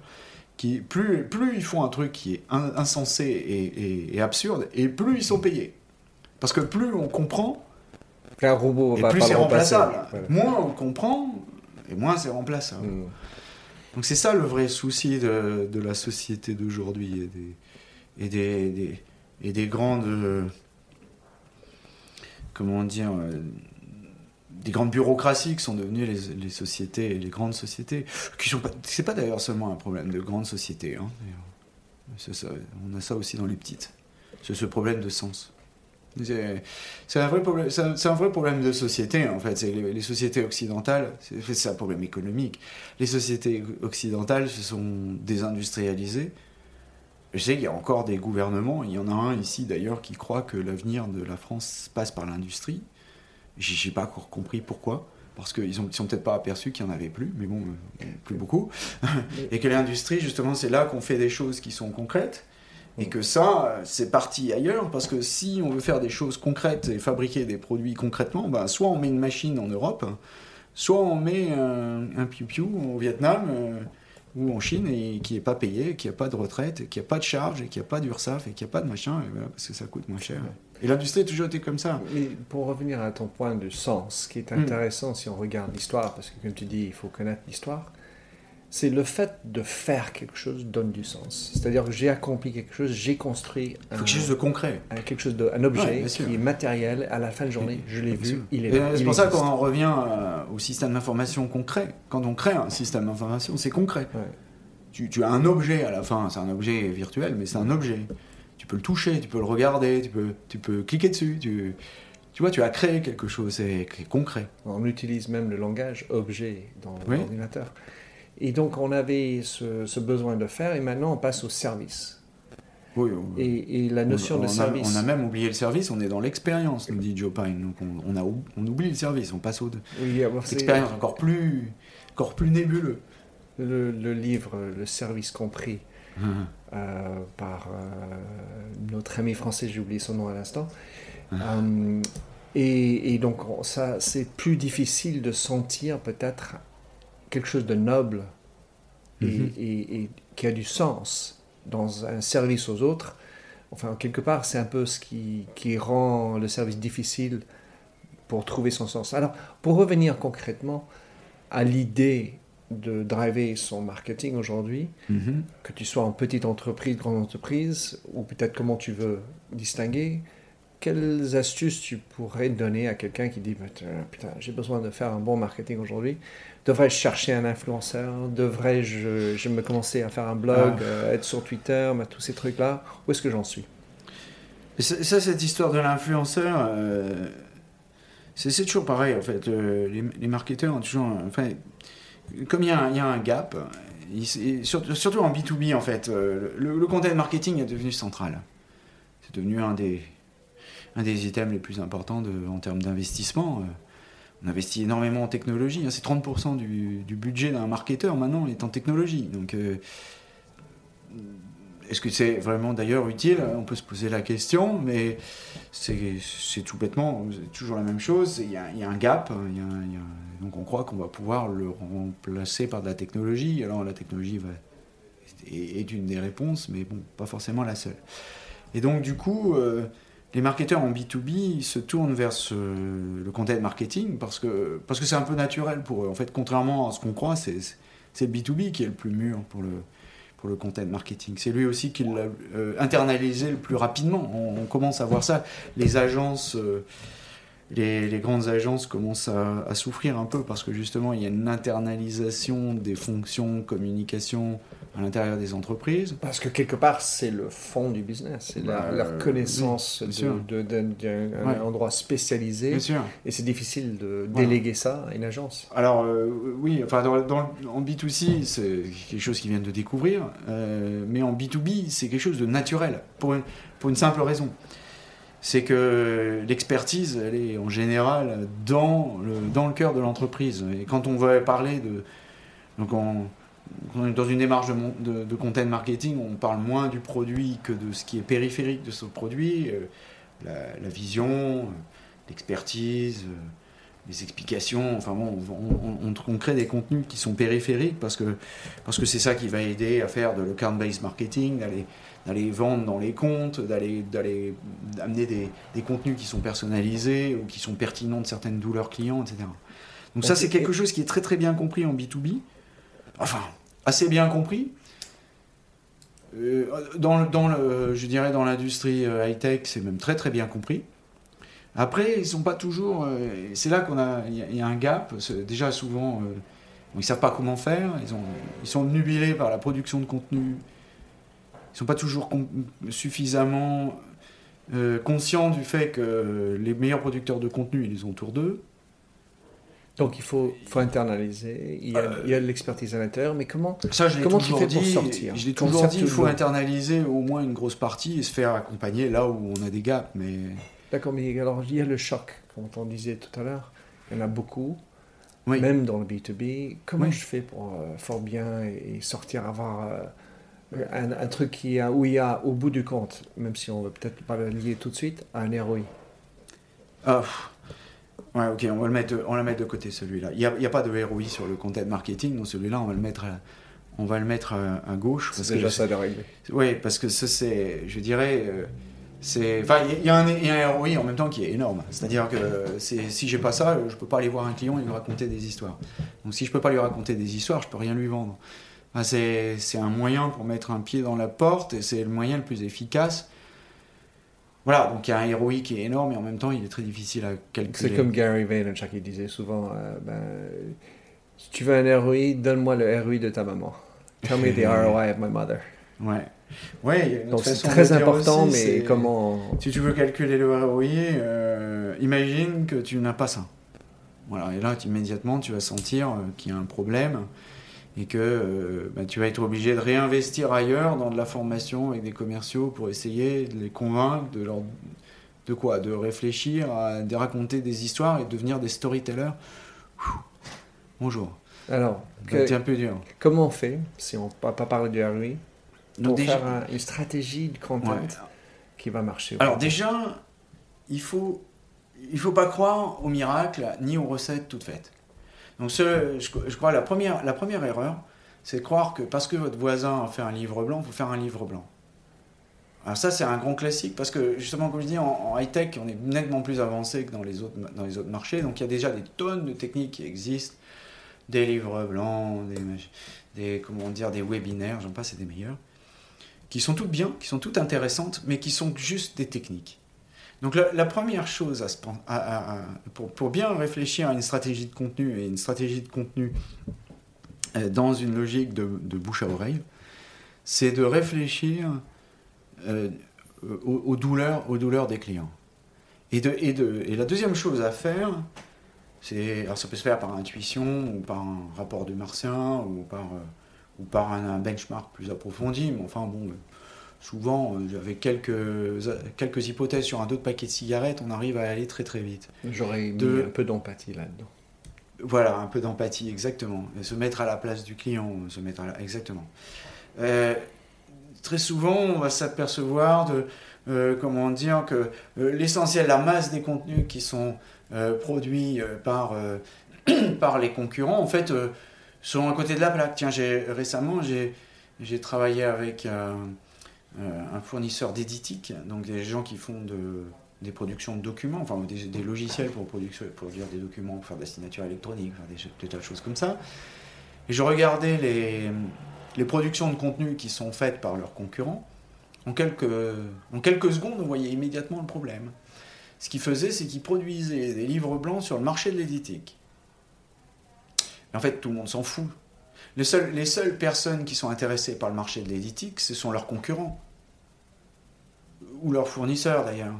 qui, plus, plus ils font un truc qui est insensé et, absurde, et plus ils sont payés. Parce que plus on comprend, robot et plus c'est remplaçable. Moins on comprend, et moins c'est remplaçable. Mm. Donc c'est ça le vrai souci de, de la société d'aujourd'hui et des, et des, des, et des grandes comment dire, euh, des grandes bureaucraties qui sont devenues les, sociétés, les grandes sociétés, qui sont pas, pas d'ailleurs seulement un problème de grandes sociétés, hein, on a ça aussi dans les petites, c'est ce problème de sens. C'est un, vrai problème, un, vrai problème de société, en fait. Les, sociétés occidentales, c'est un problème économique. Les sociétés occidentales se sont désindustrialisées, je sais qu'il y a encore des gouvernements, il y en a un ici d'ailleurs qui croit que l'avenir de la France passe par l'industrie. J'ai pas encore compris pourquoi parce qu'ils ne sont peut-être pas aperçus qu'il n'y en avait plus, mais bon, euh, plus beaucoup. et que l'industrie, justement, c'est là qu'on fait des choses qui sont concrètes. Et que ça, c'est parti ailleurs, parce que si on veut faire des choses concrètes et fabriquer des produits concrètement, ben, soit on met une machine en Europe, soit on met un, un piou-piou au Vietnam euh, ou en Chine et qui n'est pas payé, qui n'a pas de retraite, qui n'a pas de charge, et qui n'a pas d'URSAF et qui n'a pas de machin, parce que ça coûte moins cher. Et l'industrie a toujours été comme ça. Mais pour revenir à ton point de sens, ce qui est hmm. intéressant si on regarde l'histoire, parce que comme tu dis, il faut connaître l'histoire, c'est le fait de faire quelque chose donne du sens. C'est-à-dire que j'ai accompli quelque chose, j'ai construit un, quelque chose de concret, un, quelque chose de, un objet qui est matériel. À la fin de journée, je l'ai vu, il est. C'est pour ça qu'on en revient euh, au système d'information concret. Quand on crée un système d'information, c'est concret. Tu, tu, as un objet à la fin, c'est un objet virtuel, mais c'est un objet tu peux le toucher, tu peux le regarder, tu peux, tu peux cliquer dessus. Tu, tu vois, tu as créé quelque chose, c'est concret. On utilise même le langage objet dans l'ordinateur. Et donc on avait ce, besoin de faire, et maintenant on passe au service. Oui, et, la notion de service. on a même oublié le service, on est dans l'expérience, nous dit Joe Pine. Donc on, a, on oublie le service, on passe au oui, l'expérience encore plus, encore plus nébuleux. Le, le, livre Le service compris euh, par euh, notre ami français, j'ai oublié son nom à l'instant. Euh, et, donc, ça, c'est plus difficile de sentir peut-être quelque chose de noble et, mhm. et, qui a du sens dans un service aux autres. Enfin, quelque part, c'est un peu ce qui, qui, rend le service difficile pour trouver son sens. Alors, pour revenir concrètement à l'idée de driver son marketing aujourd'hui, mhm. que tu sois en petite entreprise, grande entreprise, ou peut-être comment tu veux distinguer, quelles astuces tu pourrais donner à quelqu'un qui dit putain j'ai besoin de faire un bon marketing aujourd'hui devrais-je chercher un influenceur? Devrais-je je me commencer à faire un blog ah. euh, être sur Twitter tous ces trucs là où est-ce que j'en suis? Ça cette histoire de l'influenceur euh, c'est toujours pareil en fait euh, les, les, marketeurs ont toujours enfin comme il y, a un, gap, surtout en B2B en fait, euh, le, content marketing est devenu central. C'est devenu un des, un des items les plus importants de, en termes d'investissement. On investit énormément en technologie. Hein. c'est 30% du, budget d'un marketeur maintenant est en technologie. Donc, euh, est-ce que c'est vraiment d'ailleurs utile? On peut se poser la question, mais c'est tout bêtement toujours la même chose. Il y a, un gap, a donc on croit qu'on va pouvoir le remplacer par de la technologie. Alors la technologie est, une des réponses, mais bon, pas forcément la seule. Et donc du coup, euh, les marketeurs en B2B se tournent vers le content marketing parce que parce que c'est un peu naturel pour eux. En fait, contrairement à ce qu'on croit, c'est le B2B qui est le plus mûr pour le pour le content marketing. C'est lui aussi qui l'a euh, internalisé le plus rapidement. On, commence à voir ça. Les agences euh, les, grandes agences commencent à, souffrir un peu parce que justement il y a une internalisation des fonctions communication à l'intérieur des entreprises. Parce que quelque part c'est le fond du business, c'est la, bah, connaissance d'un endroit spécialisé. Et c'est difficile de déléguer ça à une agence. Alors euh, oui, enfin dans, en B2C c'est quelque chose qu'ils viennent de découvrir, euh, mais en B2B c'est quelque chose de naturel pour pour une simple raison c'est que l'expertise, elle est en général dans le, le cœur de l'entreprise. Et quand on veut parler de... Donc on, est dans une démarche de, de, content marketing, on parle moins du produit que de ce qui est périphérique de ce produit, euh, la, vision, l'expertise, euh, les explications. Enfin bon, on, on, crée des contenus qui sont périphériques parce que c'est ça qui va aider à faire de l'account-based marketing, d'aller d'aller vendre dans les comptes, d'aller d'aller amener des, des, contenus qui sont personnalisés ou qui sont pertinents de certaines douleurs clients, etc. Donc ça, c'est quelque chose qui est très très bien compris en B2B. Enfin, assez bien compris. Euh, dans, dans le, je dirais dans l'industrie euh, high-tech, c'est même très très bien compris. Après, ils sont pas toujours. Euh, c'est là qu'on a, il y, a un gap. Déjà souvent, ils savent pas comment faire. Ils, ont, ils sont nubilés par la production de contenu sont pas toujours suffisamment euh, conscients du fait que les meilleurs producteurs de contenu, ils ont autour d'eux. Donc il faut, faut internaliser, il y a, euh, de l'expertise à l'intérieur, mais comment, ça, je comment tu fais pour sortir Je l'ai toujours dit, il faut internaliser au moins une grosse partie et se faire accompagner là où on a des gaps. Mais... D'accord, mais alors il y a le choc comme on disait tout à l'heure, il y en a beaucoup, Oui. même dans le B2B. Comment Oui. je fais pour euh, fort bien et, et sortir, avoir euh, un, un truc qui a, où il y a, au bout du compte, même si on ne veut peut-être pas le lier tout de suite, un ROI Ah, pff. ouais, ok, on va le mettre, de- on va le mettre de côté celui-là. Il n'y a, a pas de ROI sur le content marketing, donc celui-là, on va le mettre à, on va le mettre à, à gauche. C'est parce que déjà ça de régler. Oui, parce que ça, c'est, je dirais, euh, c'est, enfin, il y a un, il y a un ROI en même temps qui est énorme. C'est-à-dire que c'est, si j'ai pas ça, je peux pas aller voir un client et lui raconter des histoires. Donc, si je peux pas lui raconter des histoires, je peux rien lui vendre. Enfin, c'est, un moyen pour mettre un pied dans la porte et c'est le moyen le plus efficace. Voilà, donc il y a un ROI qui est énorme et en même temps, il est très difficile à calculer. C'est comme Gary Vaynerchuk il disait souvent, euh, ben, si tu veux un ROI, donne-moi le ROI de ta maman. Tell me the ROI of my mother. Ouais. Ouais, Donc c'est très important, aussi, mais comment... Si tu veux calculer le ROI, euh, imagine que tu n'as pas ça. Voilà, et là, immédiatement, tu vas sentir euh, qu'il y a un problème et que euh, bah, tu vas être obligé de réinvestir ailleurs dans de la formation avec des commerciaux pour essayer de les convaincre de leur de quoi? De réfléchir, à de raconter des histoires et de devenir des storytellers. Ouh. Bonjour. Alors, C'est un peu dur. comment on fait, si on ne pas parler du ROI, pour déjà- faire un- une stratégie de content Ouais. qui va marcher Alors déjà, il faut il faut pas croire au miracle ni aux recettes toutes faites. Donc je, crois la première la première erreur, c'est de croire que parce que votre voisin a fait un livre blanc, il faut faire un livre blanc. Alors ça c'est un grand classique parce que justement comme je dis en, en high tech, on est nettement plus avancé que dans les autres dans les autres marchés. Donc il y a déjà des tonnes de techniques qui existent, des livres blancs, des des comment dire des webinaires, j'en passe, c'est des meilleurs qui sont toutes bien, qui sont toutes intéressantes, mais qui sont juste des techniques. Donc la, première chose à pour, pour bien réfléchir à une stratégie de contenu et une stratégie de contenu euh, dans une logique de, de bouche à oreille, c'est de réfléchir euh, aux, douleurs, aux douleurs des clients. Et, de, et, de, et la deuxième chose à faire, c'est, ça peut se faire par intuition ou par un rapport de martien ou par, euh, ou par un, un benchmark plus approfondi, mais enfin bon, souvent avec quelques, quelques hypothèses sur un autre paquet de cigarettes, on arrive à aller très très vite. J'aurais mis de- un peu d'empathie là-dedans. Voilà, un peu d'empathie, exactement. Et se mettre à la place du client, se mettre à la... Exactement. Euh, très souvent, on va s'apercevoir de, euh, comment dire, que euh, l'essentiel, la masse des contenus qui sont produits par, par les concurrents, en fait, sont à côté de la plaque. Tiens, j'ai, récemment, j'ai, travaillé avec un fournisseur d'éditique, donc des gens qui font de, des productions de documents, enfin des, logiciels pour produire, produire des documents, pour faire de la signature électronique, faire des, tas de choses comme ça. Et je regardais les, productions de contenu qui sont faites par leurs concurrents. En quelques, secondes, on voyait immédiatement le problème. Ce qu'ils faisaient, c'est qu'ils produisaient des livres blancs sur le marché de l'éditique. En fait, tout le monde s'en fout. Les les seules personnes qui sont intéressées par le marché de l'éditique, ce sont leurs concurrents. Ou leurs fournisseurs d'ailleurs.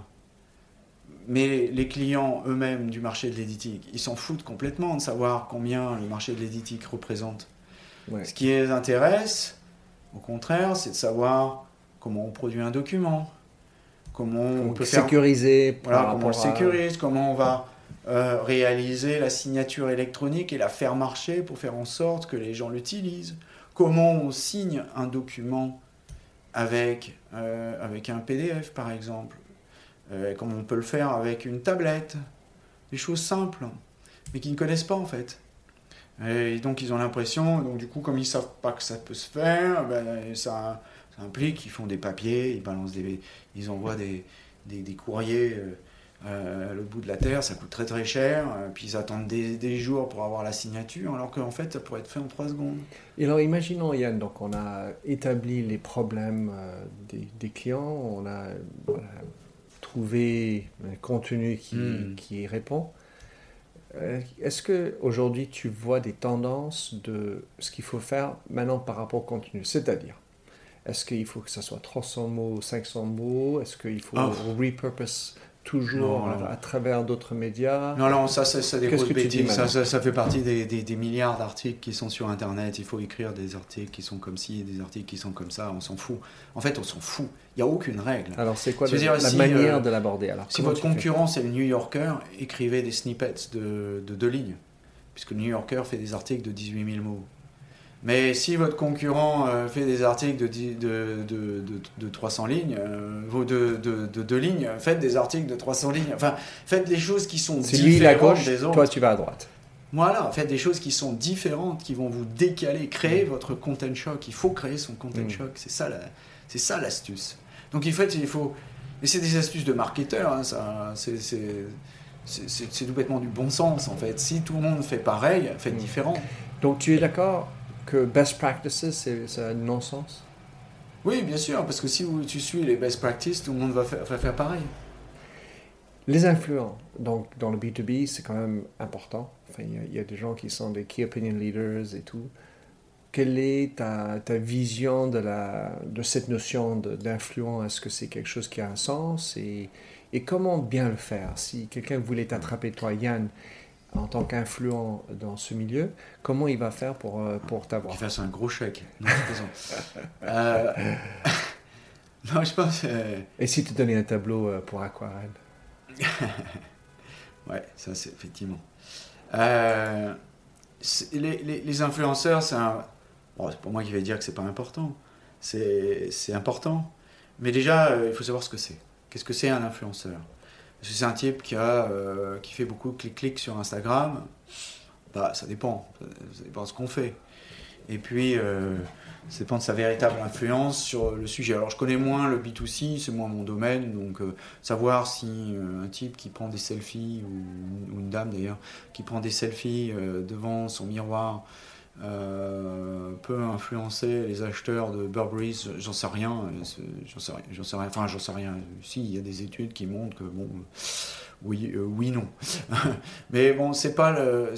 Mais les clients eux-mêmes du marché de l'éditique, ils s'en foutent complètement de savoir combien le marché de l'éditique représente. Ouais. Ce qui les intéresse, au contraire, c'est de savoir comment on produit un document, comment on peut faire sécuriser voilà, comment on le à- sécurise, comment on va euh, réaliser la signature électronique et la faire marcher pour faire en sorte que les gens l'utilisent, comment on signe un document avec, euh, avec un PDF par exemple, euh, comment on peut le faire avec une tablette, des choses simples, mais qu'ils ne connaissent pas en fait. Et donc ils ont l'impression, donc du coup comme ils savent pas que ça peut se faire, ben, ça, implique qu'ils font des papiers, ils balancent des, ils envoient des courriers euh, euh, l'autre bout de la terre, ça coûte très très cher, euh, puis ils attendent des, des jours pour avoir la signature, alors qu'en fait ça pourrait être fait en 3 secondes. Et alors, imaginons, Yann, donc on a établi les problèmes euh, des, des clients, on a voilà, trouvé un contenu qui, Hmm. qui y répond. Est-ce que aujourd'hui tu vois des tendances de ce qu'il faut faire maintenant par rapport au contenu? C'est-à-dire, est-ce qu'il faut que ça soit 300 mots, 500 mots? Est-ce qu'il faut Oh. repurpose toujours Non, non. à, travers d'autres médias Non, non, ça, ça, ça des grosses bêtises. Ça, ça, ça fait partie des, des- des milliards d'articles qui sont sur Internet. Il faut écrire des articles qui sont comme ci, des articles qui sont comme ça. On s'en fout. En fait, on s'en fout. Il n'y a aucune règle. Alors, c'est quoi la si, manière euh, de l'aborder alors Si votre concurrent, c'est le New Yorker, écrivez des snippets de, de deux lignes. Puisque le New Yorker fait des articles de 18 000 mots. Mais si votre concurrent euh, fait des articles de, de, de, de- de 300 lignes, euh, de, de deux lignes, faites des articles de 300 lignes. Enfin, faites des choses qui sont Si lui différentes gauche, des autres. toi tu vas à droite. Voilà, faites des choses qui sont différentes, qui vont vous décaler, créer votre content shock. Il faut créer son content Mm. shock, c'est ça, la- c'est ça l'astuce. Donc en fait, il faut, et c'est des astuces de marketeur, hein, ça, c'est, c'est, c'est, c'est- c'est tout bêtement du bon sens en fait. Si tout le monde fait pareil, faites Mm. différent. Donc tu es d'accord que best practices c'est un non-sens? Oui, bien sûr, parce que si tu suis les best practices, tout le monde va faire, va faire pareil. Les influents, donc dans le B2B, c'est quand même important. Enfin, il y a- il y, a des gens qui sont des key opinion leaders et tout. Quelle est ta, ta vision de, la, de cette notion d'influent? Est-ce que c'est quelque chose qui a un sens? Et, et comment bien le faire? Si quelqu'un voulait t'attraper, toi, Yann, en tant qu'influent dans ce milieu, comment il va faire pour, euh, pour t'avoir Qu'il fasse un gros chèque. Non. Euh, non, je pense. euh, Et si tu donnais un tableau pour aquarelle Ouais, ça c'est effectivement. Euh, les, les- les influenceurs, c'est un. Bon, c'est pour moi qui vais dire que c'est pas important. C'est important. Mais déjà, il faut savoir ce que c'est. Qu'est-ce que c'est un influenceur? C'est un type qui, a, euh, qui fait beaucoup de clics-clics sur Instagram bah, Ça dépend. Ça, dépend de ce qu'on fait. Et puis, euh, ça dépend de sa véritable influence sur le sujet. Alors, je connais moins le B2C, c'est moins mon domaine, donc euh, savoir si un type qui prend des selfies, ou, une dame d'ailleurs, qui prend des selfies devant son miroir, euh, peut influencer les acheteurs de Burberry, j'en sais rien, euh, j'en sais rien, j'en sais rien, enfin j'en sais rien. Si, il y a des études qui montrent que bon, oui, euh, oui, non. Mais bon, c'est pas le.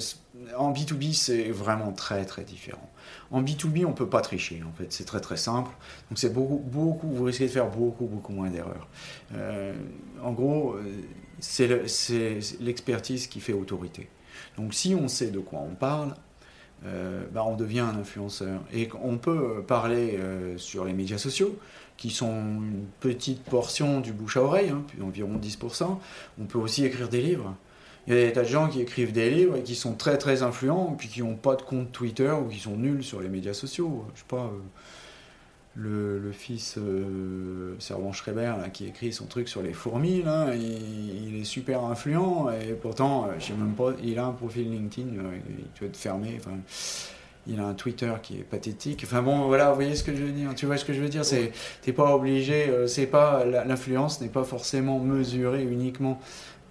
En B2B, c'est vraiment très très différent. En B2B, on peut pas tricher, en fait, c'est très très simple. Donc c'est beaucoup, beaucoup, vous risquez de faire beaucoup, beaucoup moins d'erreurs. En gros, c'est l'expertise qui fait autorité. Donc si on sait de quoi on parle, euh, bah, on devient un influenceur. Et on peut parler euh, sur les médias sociaux, qui sont une petite portion du bouche à oreille, hein, environ 10%. On peut aussi écrire des livres. Il y a des tas de gens qui écrivent des livres et qui sont très très influents, puis qui n'ont pas de compte Twitter ou qui sont nuls sur les médias sociaux. Je sais pas, euh, le, fils euh, Servan Schreiber qui écrit son truc sur les fourmis, là, il, est super influent et pourtant, euh, je même pas, il a un profil LinkedIn, euh, il doit être fermé. Il a un Twitter qui est pathétique. Enfin bon, voilà, vous voyez ce que je veux dire. Tu vois ce que je veux dire C'est, t'es pas obligé. euh, c'est pas l'influence n'est pas forcément mesurée uniquement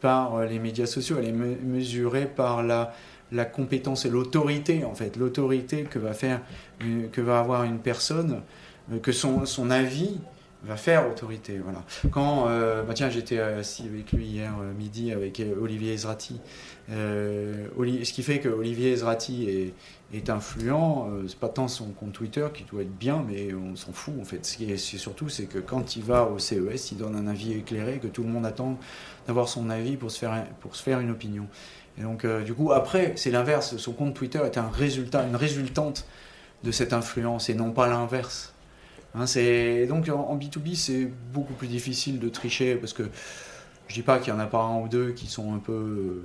par euh, les médias sociaux. Elle est me- mesurée par la la compétence et l'autorité en fait, l'autorité que va faire, une- que va avoir une personne, euh, que son son avis va faire autorité. Voilà. Quand, euh, bah tiens, j'étais assis avec lui hier euh, midi avec euh, Olivier Ezrati. Euh, ce qui fait que Olivier Ezrati est, est influent, euh, c'est pas tant son compte Twitter qui doit être bien, mais on s'en fout en fait. Ce qui est, surtout, c'est que quand il va au CES, il donne un avis éclairé, que tout le monde attend d'avoir son avis pour se faire, pour se faire une opinion. Et donc, euh, du coup, après, c'est l'inverse. Son compte Twitter est un résultat, une résultante de cette influence et non pas l'inverse. Hein, donc en, en B2B, c'est beaucoup plus difficile de tricher parce que je dis pas qu'il y en a pas un ou deux qui sont un peu euh,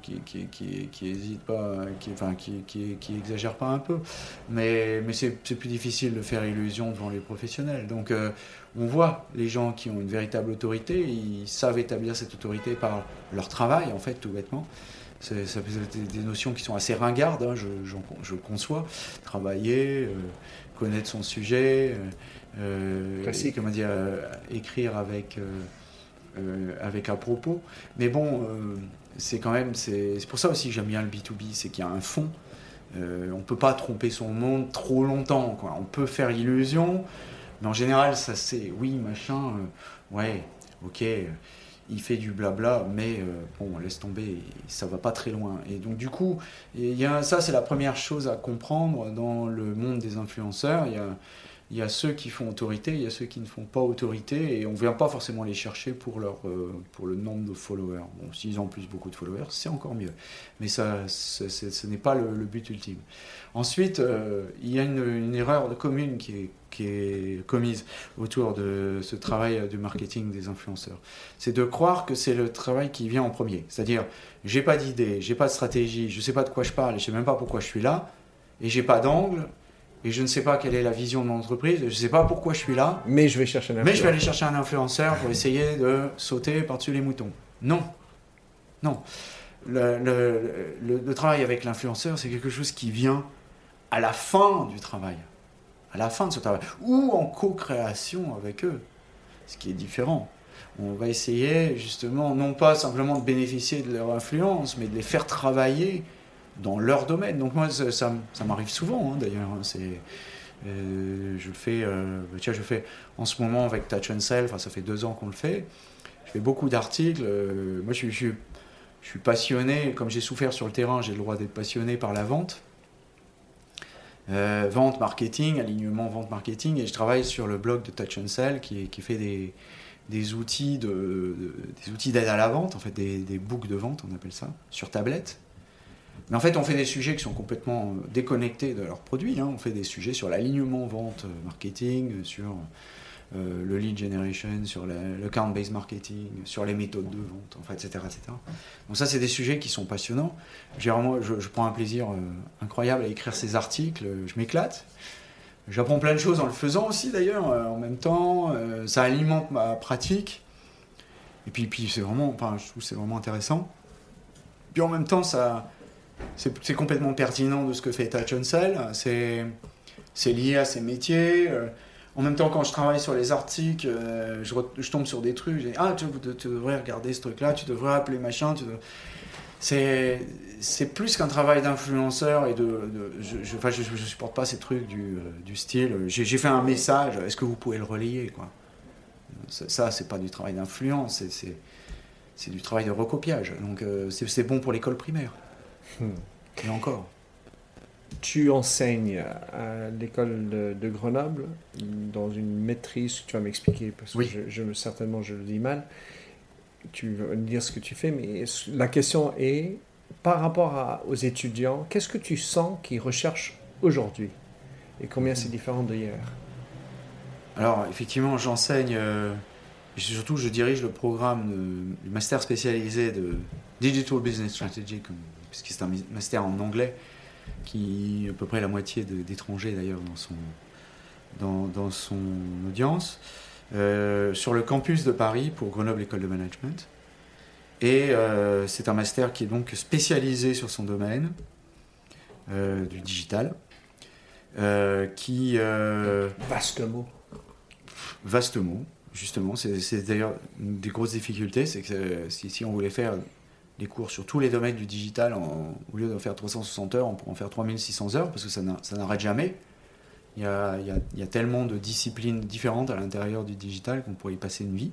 qui, qui, hésitent pas, qui, enfin, qui, qui, exagèrent pas un peu, mais, c'est plus difficile de faire illusion devant les professionnels. Donc euh, on voit les gens qui ont une véritable autorité, ils savent établir cette autorité par leur travail, en fait, tout bêtement. C'est des, notions qui sont assez ringardes, hein, je conçois. Travailler, euh, connaître son sujet, euh, euh, et, comment dire, euh, écrire avec, avec à propos. Mais bon, c'est quand même, c'est pour ça aussi que j'aime bien le B2B, c'est qu'il y a un fond. Euh, on peut pas tromper son monde trop longtemps. Quoi. On peut faire illusion, mais en général, ça c'est oui, machin, euh, ouais, ok, il fait du blabla, mais euh, bon, laisse tomber, ça va pas très loin. Et donc, du coup, il y a, ça c'est la première chose à comprendre dans le monde des influenceurs. Il y a, ceux qui font autorité, il y a ceux qui ne font pas autorité, et on ne vient pas forcément les chercher pour, leur, euh, pour le nombre de followers. Bon, s'ils ont plus beaucoup de followers, c'est encore mieux. Mais ça, ce n'est pas le, but ultime. Ensuite, euh, il y a une, erreur de commune qui est, qui est commise autour de ce travail du marketing des influenceurs. C'est de croire que c'est le travail qui vient en premier. C'est-à-dire, j'ai pas d'idée, j'ai pas de stratégie, je sais pas de quoi je parle, je sais même pas pourquoi je suis là, et j'ai pas d'angle, et je ne sais pas quelle est la vision de mon entreprise, je ne sais pas pourquoi je suis là. Mais je vais chercher un influenceur. Mais je vais aller chercher un influenceur pour essayer de sauter par-dessus les moutons. Non. Non. Le, le, le, travail avec l'influenceur, c'est quelque chose qui vient à la fin du travail. À la fin de ce travail. Ou en co-création avec eux. Ce qui est différent. On va essayer justement, non pas simplement de bénéficier de leur influence, mais de les faire travailler dans leur domaine. Donc moi, ça, m'arrive souvent, hein, d'ailleurs. Hein, c'est, euh, je fais, euh, tiens, je fais en ce moment avec Touch and Self, ça fait deux ans qu'on le fait. Je fais beaucoup d'articles. Euh, moi, je, suis passionné, comme j'ai souffert sur le terrain, j'ai le droit d'être passionné par la vente. Vente, marketing, alignement, vente, marketing, et je travaille sur le blog de Touch and Sell qui, fait des, outils de, des outils d'aide à la vente, en fait des, des books de vente, on appelle ça, sur tablette. Mais en fait, on fait des sujets qui sont complètement euh, déconnectés de leurs produits. Hein. On fait des sujets sur l'alignement vente euh, marketing, sur euh, le lead generation, sur le, count-based marketing, sur les méthodes de vente, en fait, etc., etc. Donc ça, c'est des sujets qui sont passionnants. Je, je, prends un plaisir incroyable à écrire ces articles. Je m'éclate. J'apprends plein de choses en le faisant aussi, d'ailleurs, en même temps. ça alimente ma pratique. Et puis, puis c'est vraiment, enfin, je c'est vraiment intéressant. Puis en même temps, ça, c'est complètement pertinent de ce que fait Touch C'est lié à ses métiers. Euh, en même temps, quand je travaille sur les articles, euh, je, tombe sur des trucs. Je dis, ah, tu, devrais regarder ce truc-là, tu devrais appeler machin. C'est plus qu'un travail d'influenceur et de. je, je, supporte pas ces trucs du, euh, du style. J'ai fait un message, est-ce que vous pouvez le relayer quoi Ça, c'est pas du travail d'influence, c'est du travail de recopiage. Donc, c'est bon pour l'école primaire. Hmm. Et encore. Tu enseignes à l'école de, Grenoble dans une maîtrise, tu vas m'expliquer parce que je, certainement je le dis mal. Tu vas me dire ce que tu fais, mais la question est par rapport aux étudiants, qu'est-ce que tu sens qu'ils recherchent aujourd'hui? Et combien c'est différent d'hier? Alors effectivement, j'enseigne. Euh, surtout, je dirige le programme du master spécialisé de Digital Business Strategy, comme puisque c'est un master en anglais, qui à peu près la moitié d'étrangers d'ailleurs dans son, dans, dans son audience, euh, sur le campus de Paris pour Grenoble École de Management. Et euh, c'est un master qui est donc spécialisé sur son domaine euh, du digital. qui. vaste mot. Vaste mot, justement. C'est d'ailleurs une des grosses difficultés, c'est que si, si, on voulait faire les cours sur tous les domaines du digital, au lieu d'en faire 360 heures, on pourrait en faire 3600 heures, parce que ça n'arrête jamais. Il y, a, il, y a, tellement de disciplines différentes à l'intérieur du digital qu'on pourrait y passer une vie.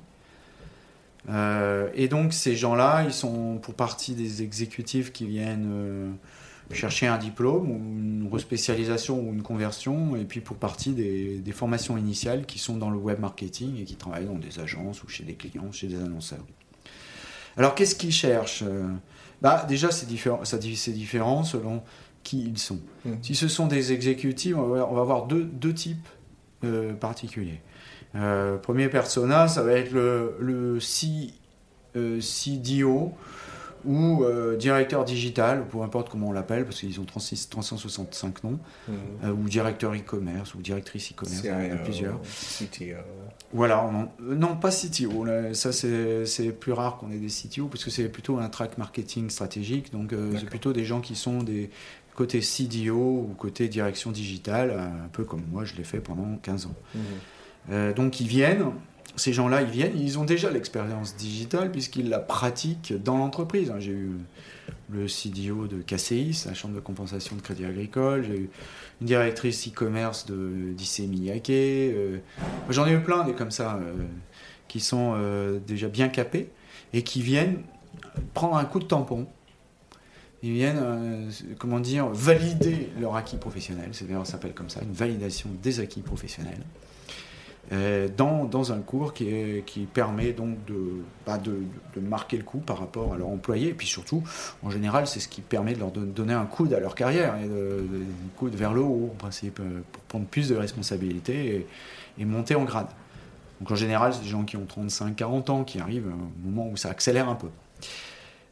Euh, et donc ces gens-là, ils sont pour partie des exécutifs qui viennent euh, chercher un diplôme ou une respécialisation ou une conversion, et puis pour partie des, des, formations initiales qui sont dans le web marketing et qui travaillent dans des agences ou chez des clients, chez des annonceurs. Alors qu'est-ce qu'ils cherchent euh? Bah, Déjà, c'est différent, différent selon qui ils sont. Mmh. Si ce sont des exécutifs, on va, avoir deux, deux types euh, particuliers. Euh, premier persona, ça va être le, le C, CDO ou euh, directeur digital, peu importe comment on l'appelle, parce qu'ils ont 365 noms, mhm. euh, ou directeur e-commerce, ou directrice e-commerce, il y en a plusieurs. CTO. Voilà, euh, non, pas CTO, ça c'est plus rare qu'on ait des CTO, parce que c'est plutôt un track marketing stratégique, donc c'est plutôt des gens qui sont des côté CDO ou côté direction digitale, un peu comme moi je l'ai fait pendant 15 ans. Mhm. donc ils viennent, ces gens-là, ils viennent, ils ont déjà l'expérience digitale puisqu'ils la pratiquent dans l'entreprise. Hein, j'ai eu le CDO de KCIS, la Chambre de compensation de crédit agricole, j'ai eu une directrice e-commerce d'IC Miyake. Euh, j'en ai eu plein des comme ça euh, qui sont euh, déjà bien capés et qui viennent prendre un coup de tampon ils viennent, comment dire, valider leur acquis professionnel. C'est d'ailleurs, ça s'appelle comme ça, une validation des acquis professionnels. Euh, dans, un cours qui, qui permet donc de, bah de, marquer le coup par rapport à leur employé. Et puis surtout, en général, c'est ce qui permet de leur donner un coude à leur carrière, et de, un coude vers le haut, en principe, euh, pour prendre plus de responsabilités et, monter en grade. Donc en général, c'est des gens qui ont 35-40 ans qui arrivent au moment où ça accélère un peu.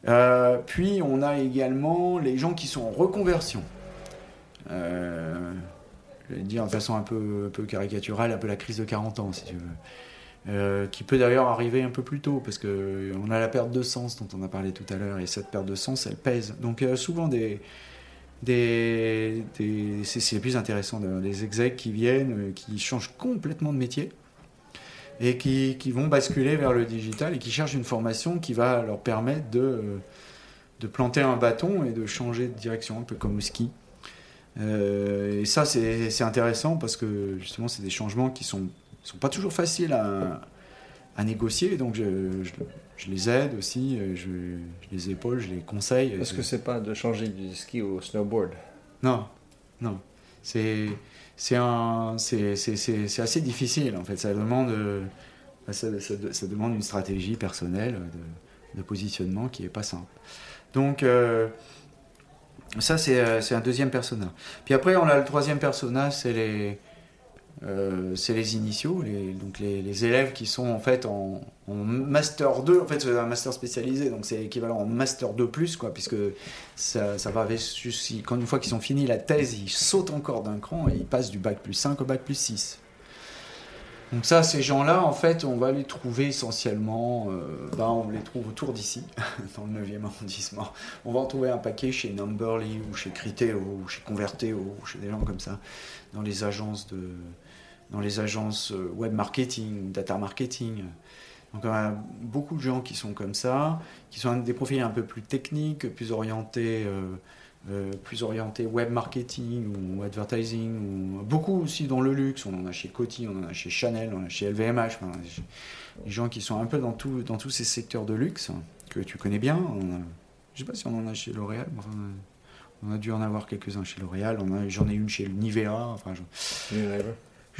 Euh, puis on a également les gens qui sont en reconversion. Euh, je vais dire de façon un peu, un peu caricaturale, un peu la crise de 40 ans, si tu veux. Euh, qui peut d'ailleurs arriver un peu plus tôt, parce qu'on a la perte de sens dont on a parlé tout à l'heure, et cette perte de sens, elle pèse. Donc euh, souvent, des, des, c'est plus intéressant, des execs qui viennent, euh, qui changent complètement de métier, et qui, qui, vont basculer vers le digital, et qui cherchent une formation qui va leur permettre de, de planter un bâton et de changer de direction, un peu comme au ski. Euh, et ça, c'est intéressant parce que justement, c'est des changements qui sont, sont pas toujours faciles à, à négocier. Donc, je, je, les aide aussi, je, je, les épaule, je les conseille. Parce que c'est pas de changer du ski au snowboard. Non, non. C'est assez difficile en fait. Ça demande, ça, ça, demande une stratégie personnelle de, de, positionnement qui est pas simple. Donc, euh, ça, euh, c'est un deuxième persona. Puis après, on a le troisième persona, c'est les, euh, les initiaux, les, donc les, élèves qui sont en fait en, Master 2. En fait, c'est un Master spécialisé, donc c'est équivalent en Master 2, quoi, puisque ça, ça va jusqu'à. Quand une fois qu'ils ont fini la thèse, ils sautent encore d'un cran et ils passent du bac plus 5 au bac plus 6. Donc ça, ces gens-là, en fait, on va les trouver essentiellement, euh, ben, on les trouve autour d'ici, dans le 9e arrondissement. On va en trouver un paquet chez Numberly ou chez Criteo ou chez Converteo ou chez des gens comme ça, dans les agences de, dans les agences euh, web marketing, data marketing. Donc on a beaucoup de gens qui sont comme ça, qui sont des profils un peu plus techniques, plus orientés. Euh, euh, plus orienté web marketing ou advertising, ou beaucoup aussi dans le luxe. On en a chez Coty, on en a chez Chanel, on en a chez LVMH. Des gens qui sont un peu dans, tous ces secteurs de luxe que tu connais bien. On a, je sais pas si on en a chez L'Oréal, enfin, on a dû en avoir quelques-uns chez L'Oréal. J'en ai une chez Nivea.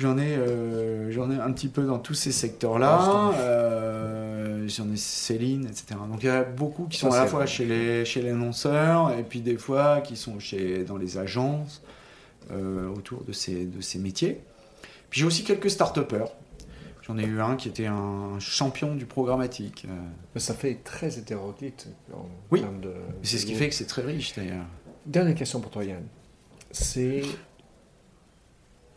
J'en ai, euh, j'en ai un petit peu dans tous ces secteurs-là. Euh, j'en ai Céline, etc. Donc il y a beaucoup qui sont à la fois chez les, chez les annonceurs et puis des fois qui sont chez, dans les agences euh, autour de ces, de ces métiers. Puis j'ai aussi quelques start-upers. J'en ai eu un qui était un champion du programmatique. Ça fait très hétéroclite en oui. de. C'est ce qui fait que c'est très riche d'ailleurs. Dernière question pour toi, Yann. C'est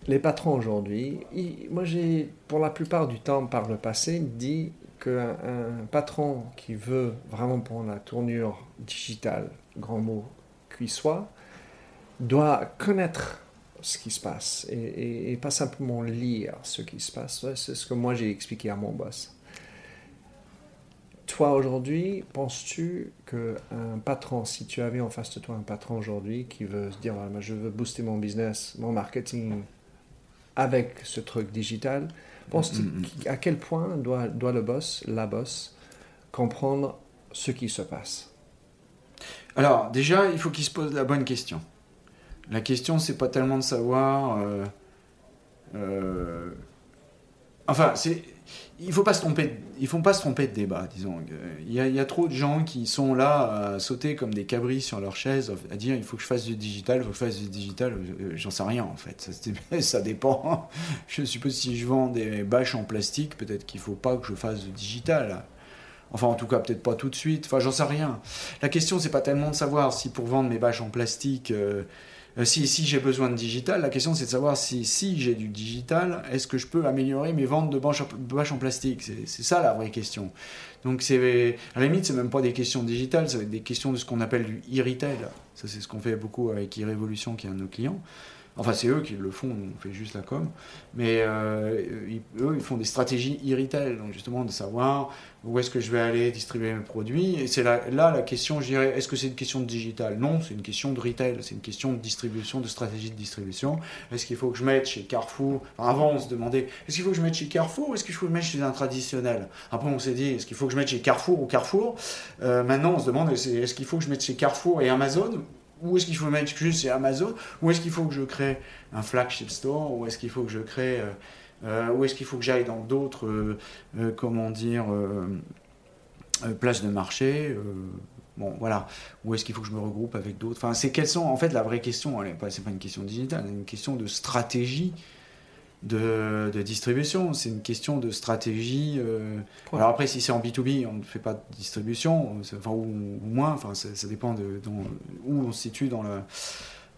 les patrons aujourd'hui, moi j'ai pour la plupart du temps par le passé dit qu'un un patron qui veut vraiment prendre la tournure digitale, grand mot qu'il soit, doit connaître ce qui se passe et, et, pas simplement lire ce qui se passe. C'est ce que moi j'ai expliqué à mon boss. Toi aujourd'hui, penses-tu qu'un patron, si tu avais en face de toi un patron aujourd'hui qui veut se dire je veux booster mon business, mon marketing, avec ce truc digital, pense mm, mm, mm. à quel point doit, doit le boss, la boss, comprendre ce qui se passe? Alors, déjà, il faut qu'il se pose la bonne question. La question, c'est pas tellement de savoir. Euh, euh, enfin, c'est il faut pas se tromper, faut pas se tromper de débat, disons. Il y, a, trop de gens qui sont là à sauter comme des cabris sur leur chaise, à dire il faut que je fasse du digital, il faut que je fasse du digital. Euh, j'en sais rien en fait, ça, ça, dépend. Je suppose si je vends des bâches en plastique, peut-être qu'il faut pas que je fasse du digital. Enfin, en tout cas, peut-être pas tout de suite. Enfin, j'en sais rien. La question, c'est pas tellement de savoir si pour vendre mes bâches en plastique. Euh, si, si j'ai besoin de digital, la question c'est de savoir si, si j'ai du digital, est-ce que je peux améliorer mes ventes de bâches en, plastique? C'est ça la vraie question. Donc c'est à la limite, c'est même pas des questions digitales, ça va des questions de ce qu'on appelle du e-retail. Ça c'est ce qu'on fait beaucoup avec e-révolution qui est un de nos clients. Enfin, c'est eux qui le font, on fait juste la com. Mais euh, eux, ils font des stratégies e-retail, donc justement de savoir où est-ce que je vais aller distribuer mes produits. Et c'est là, la question, je dirais, est-ce que c'est une question de digital? Non, c'est une question de retail, c'est une question de distribution, de stratégie de distribution. Est-ce qu'il faut que je mette chez Carrefour? Avant, on se demandait, est-ce qu'il faut que je mette chez Carrefour ou est-ce qu'il faut que je mette chez un traditionnel? Après, on s'est dit, est-ce qu'il faut que je mette chez Carrefour ou Carrefour? Euh, Maintenant, on se demande, est-ce qu'il faut que je mette chez Carrefour et Amazon? Ou est-ce qu'il faut mettre juste chez Amazon. Ou est-ce qu'il faut que je crée un flagship store? Ou est-ce qu'il faut que je crée... euh, euh, ou est-ce qu'il faut que j'aille dans d'autres, euh, comment dire, places de marché Bon, voilà. Ou est-ce qu'il faut que je me regroupe avec d'autres? Enfin, c'est quelles sont... En fait, la vraie question, c'est pas une question digitale, c'est une question de stratégie de, de distribution. C'est une question de stratégie. euh. Alors après, si c'est en B2B, on ne fait pas de distribution, enfin, ou, ou moins, enfin, ça, ça dépend de dans- où on se situe dans le,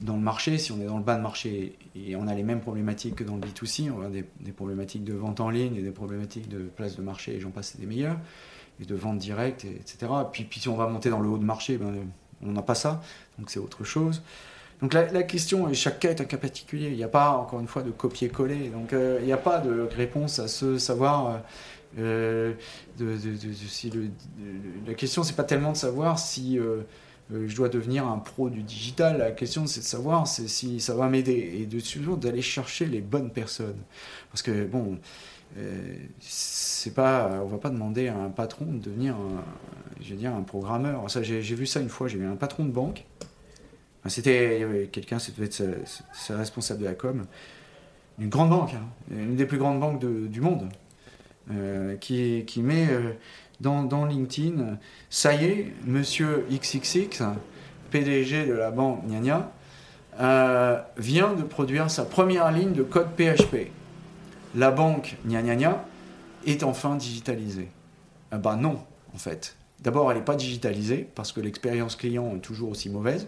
dans le marché. Si on est dans le bas de marché et on a les mêmes problématiques que dans le B2C, on a des, des problématiques de vente en ligne et des problématiques de place de marché, et j'en passe, c'est des meilleurs, et de vente directe, et- etc. Puis, puis si on va monter dans le haut de marché, ben, on n'a pas ça, donc c'est autre chose. Donc la, question, et chaque cas est un cas particulier, il n'y a pas, encore une fois, de copier-coller, donc euh, il n'y a pas de réponse à ce savoir... la question, c'est pas tellement de savoir si euh, euh, je dois devenir un pro du digital. La question, c'est de savoir si ça va m'aider et de toujours d'aller chercher les bonnes personnes. Parce que bon, euh, c'est pas, on va pas demander à un patron de devenir, un, je veux dire, un programmeur. J'ai vu ça une fois. J'ai vu un patron de banque. C'était quelqu'un, être sa, sa responsable de la com, une grande banque, hein, une des plus grandes banques du monde euh, qui, met euh, dans, LinkedIn, ça y est, monsieur XXX, PDG de la banque gna gna, euh, vient de produire sa première ligne de code PHP. La banque gna gna est enfin digitalisée. Bah non, en fait. D'abord, elle n'est pas digitalisée parce que l'expérience client est toujours aussi mauvaise.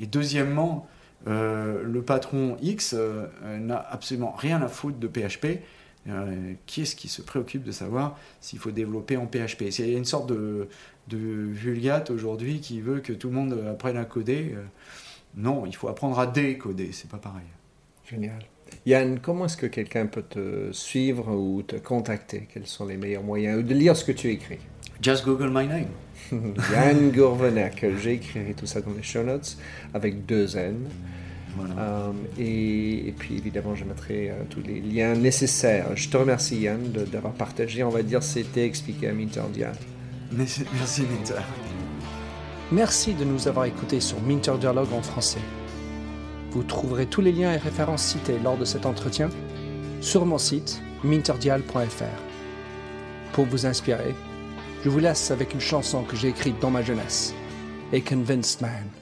Et deuxièmement, euh, le patron X euh, n'a absolument rien à foutre de PHP. Euh, qui est-ce qui se préoccupe de savoir s'il faut développer en PHP C'est il y a une sorte de, de vulgate aujourd'hui qui veut que tout le monde apprenne à coder. Non, il faut apprendre à décoder, c'est pas pareil. Génial. Yann, comment est-ce que quelqu'un peut te suivre ou te contacter? Quels sont les meilleurs moyens? De lire ce que tu écris? Just Google my name. Yann Gourvenac, j'écrirai tout ça dans les show notes avec deux N. Voilà. Euh, et, et puis évidemment, je mettrai euh, tous les liens nécessaires. Je te remercie Yann de- d'avoir partagé, on va dire, c'était expliqué à Minter Dial. Merci, merci Minter. Merci de nous avoir écoutés sur Minter Dialogue en français. Vous trouverez tous les liens et références cités lors de cet entretien sur mon site minterdial.fr. Pour vous inspirer, je vous laisse avec une chanson que j'ai écrite dans ma jeunesse, A Convinced Man.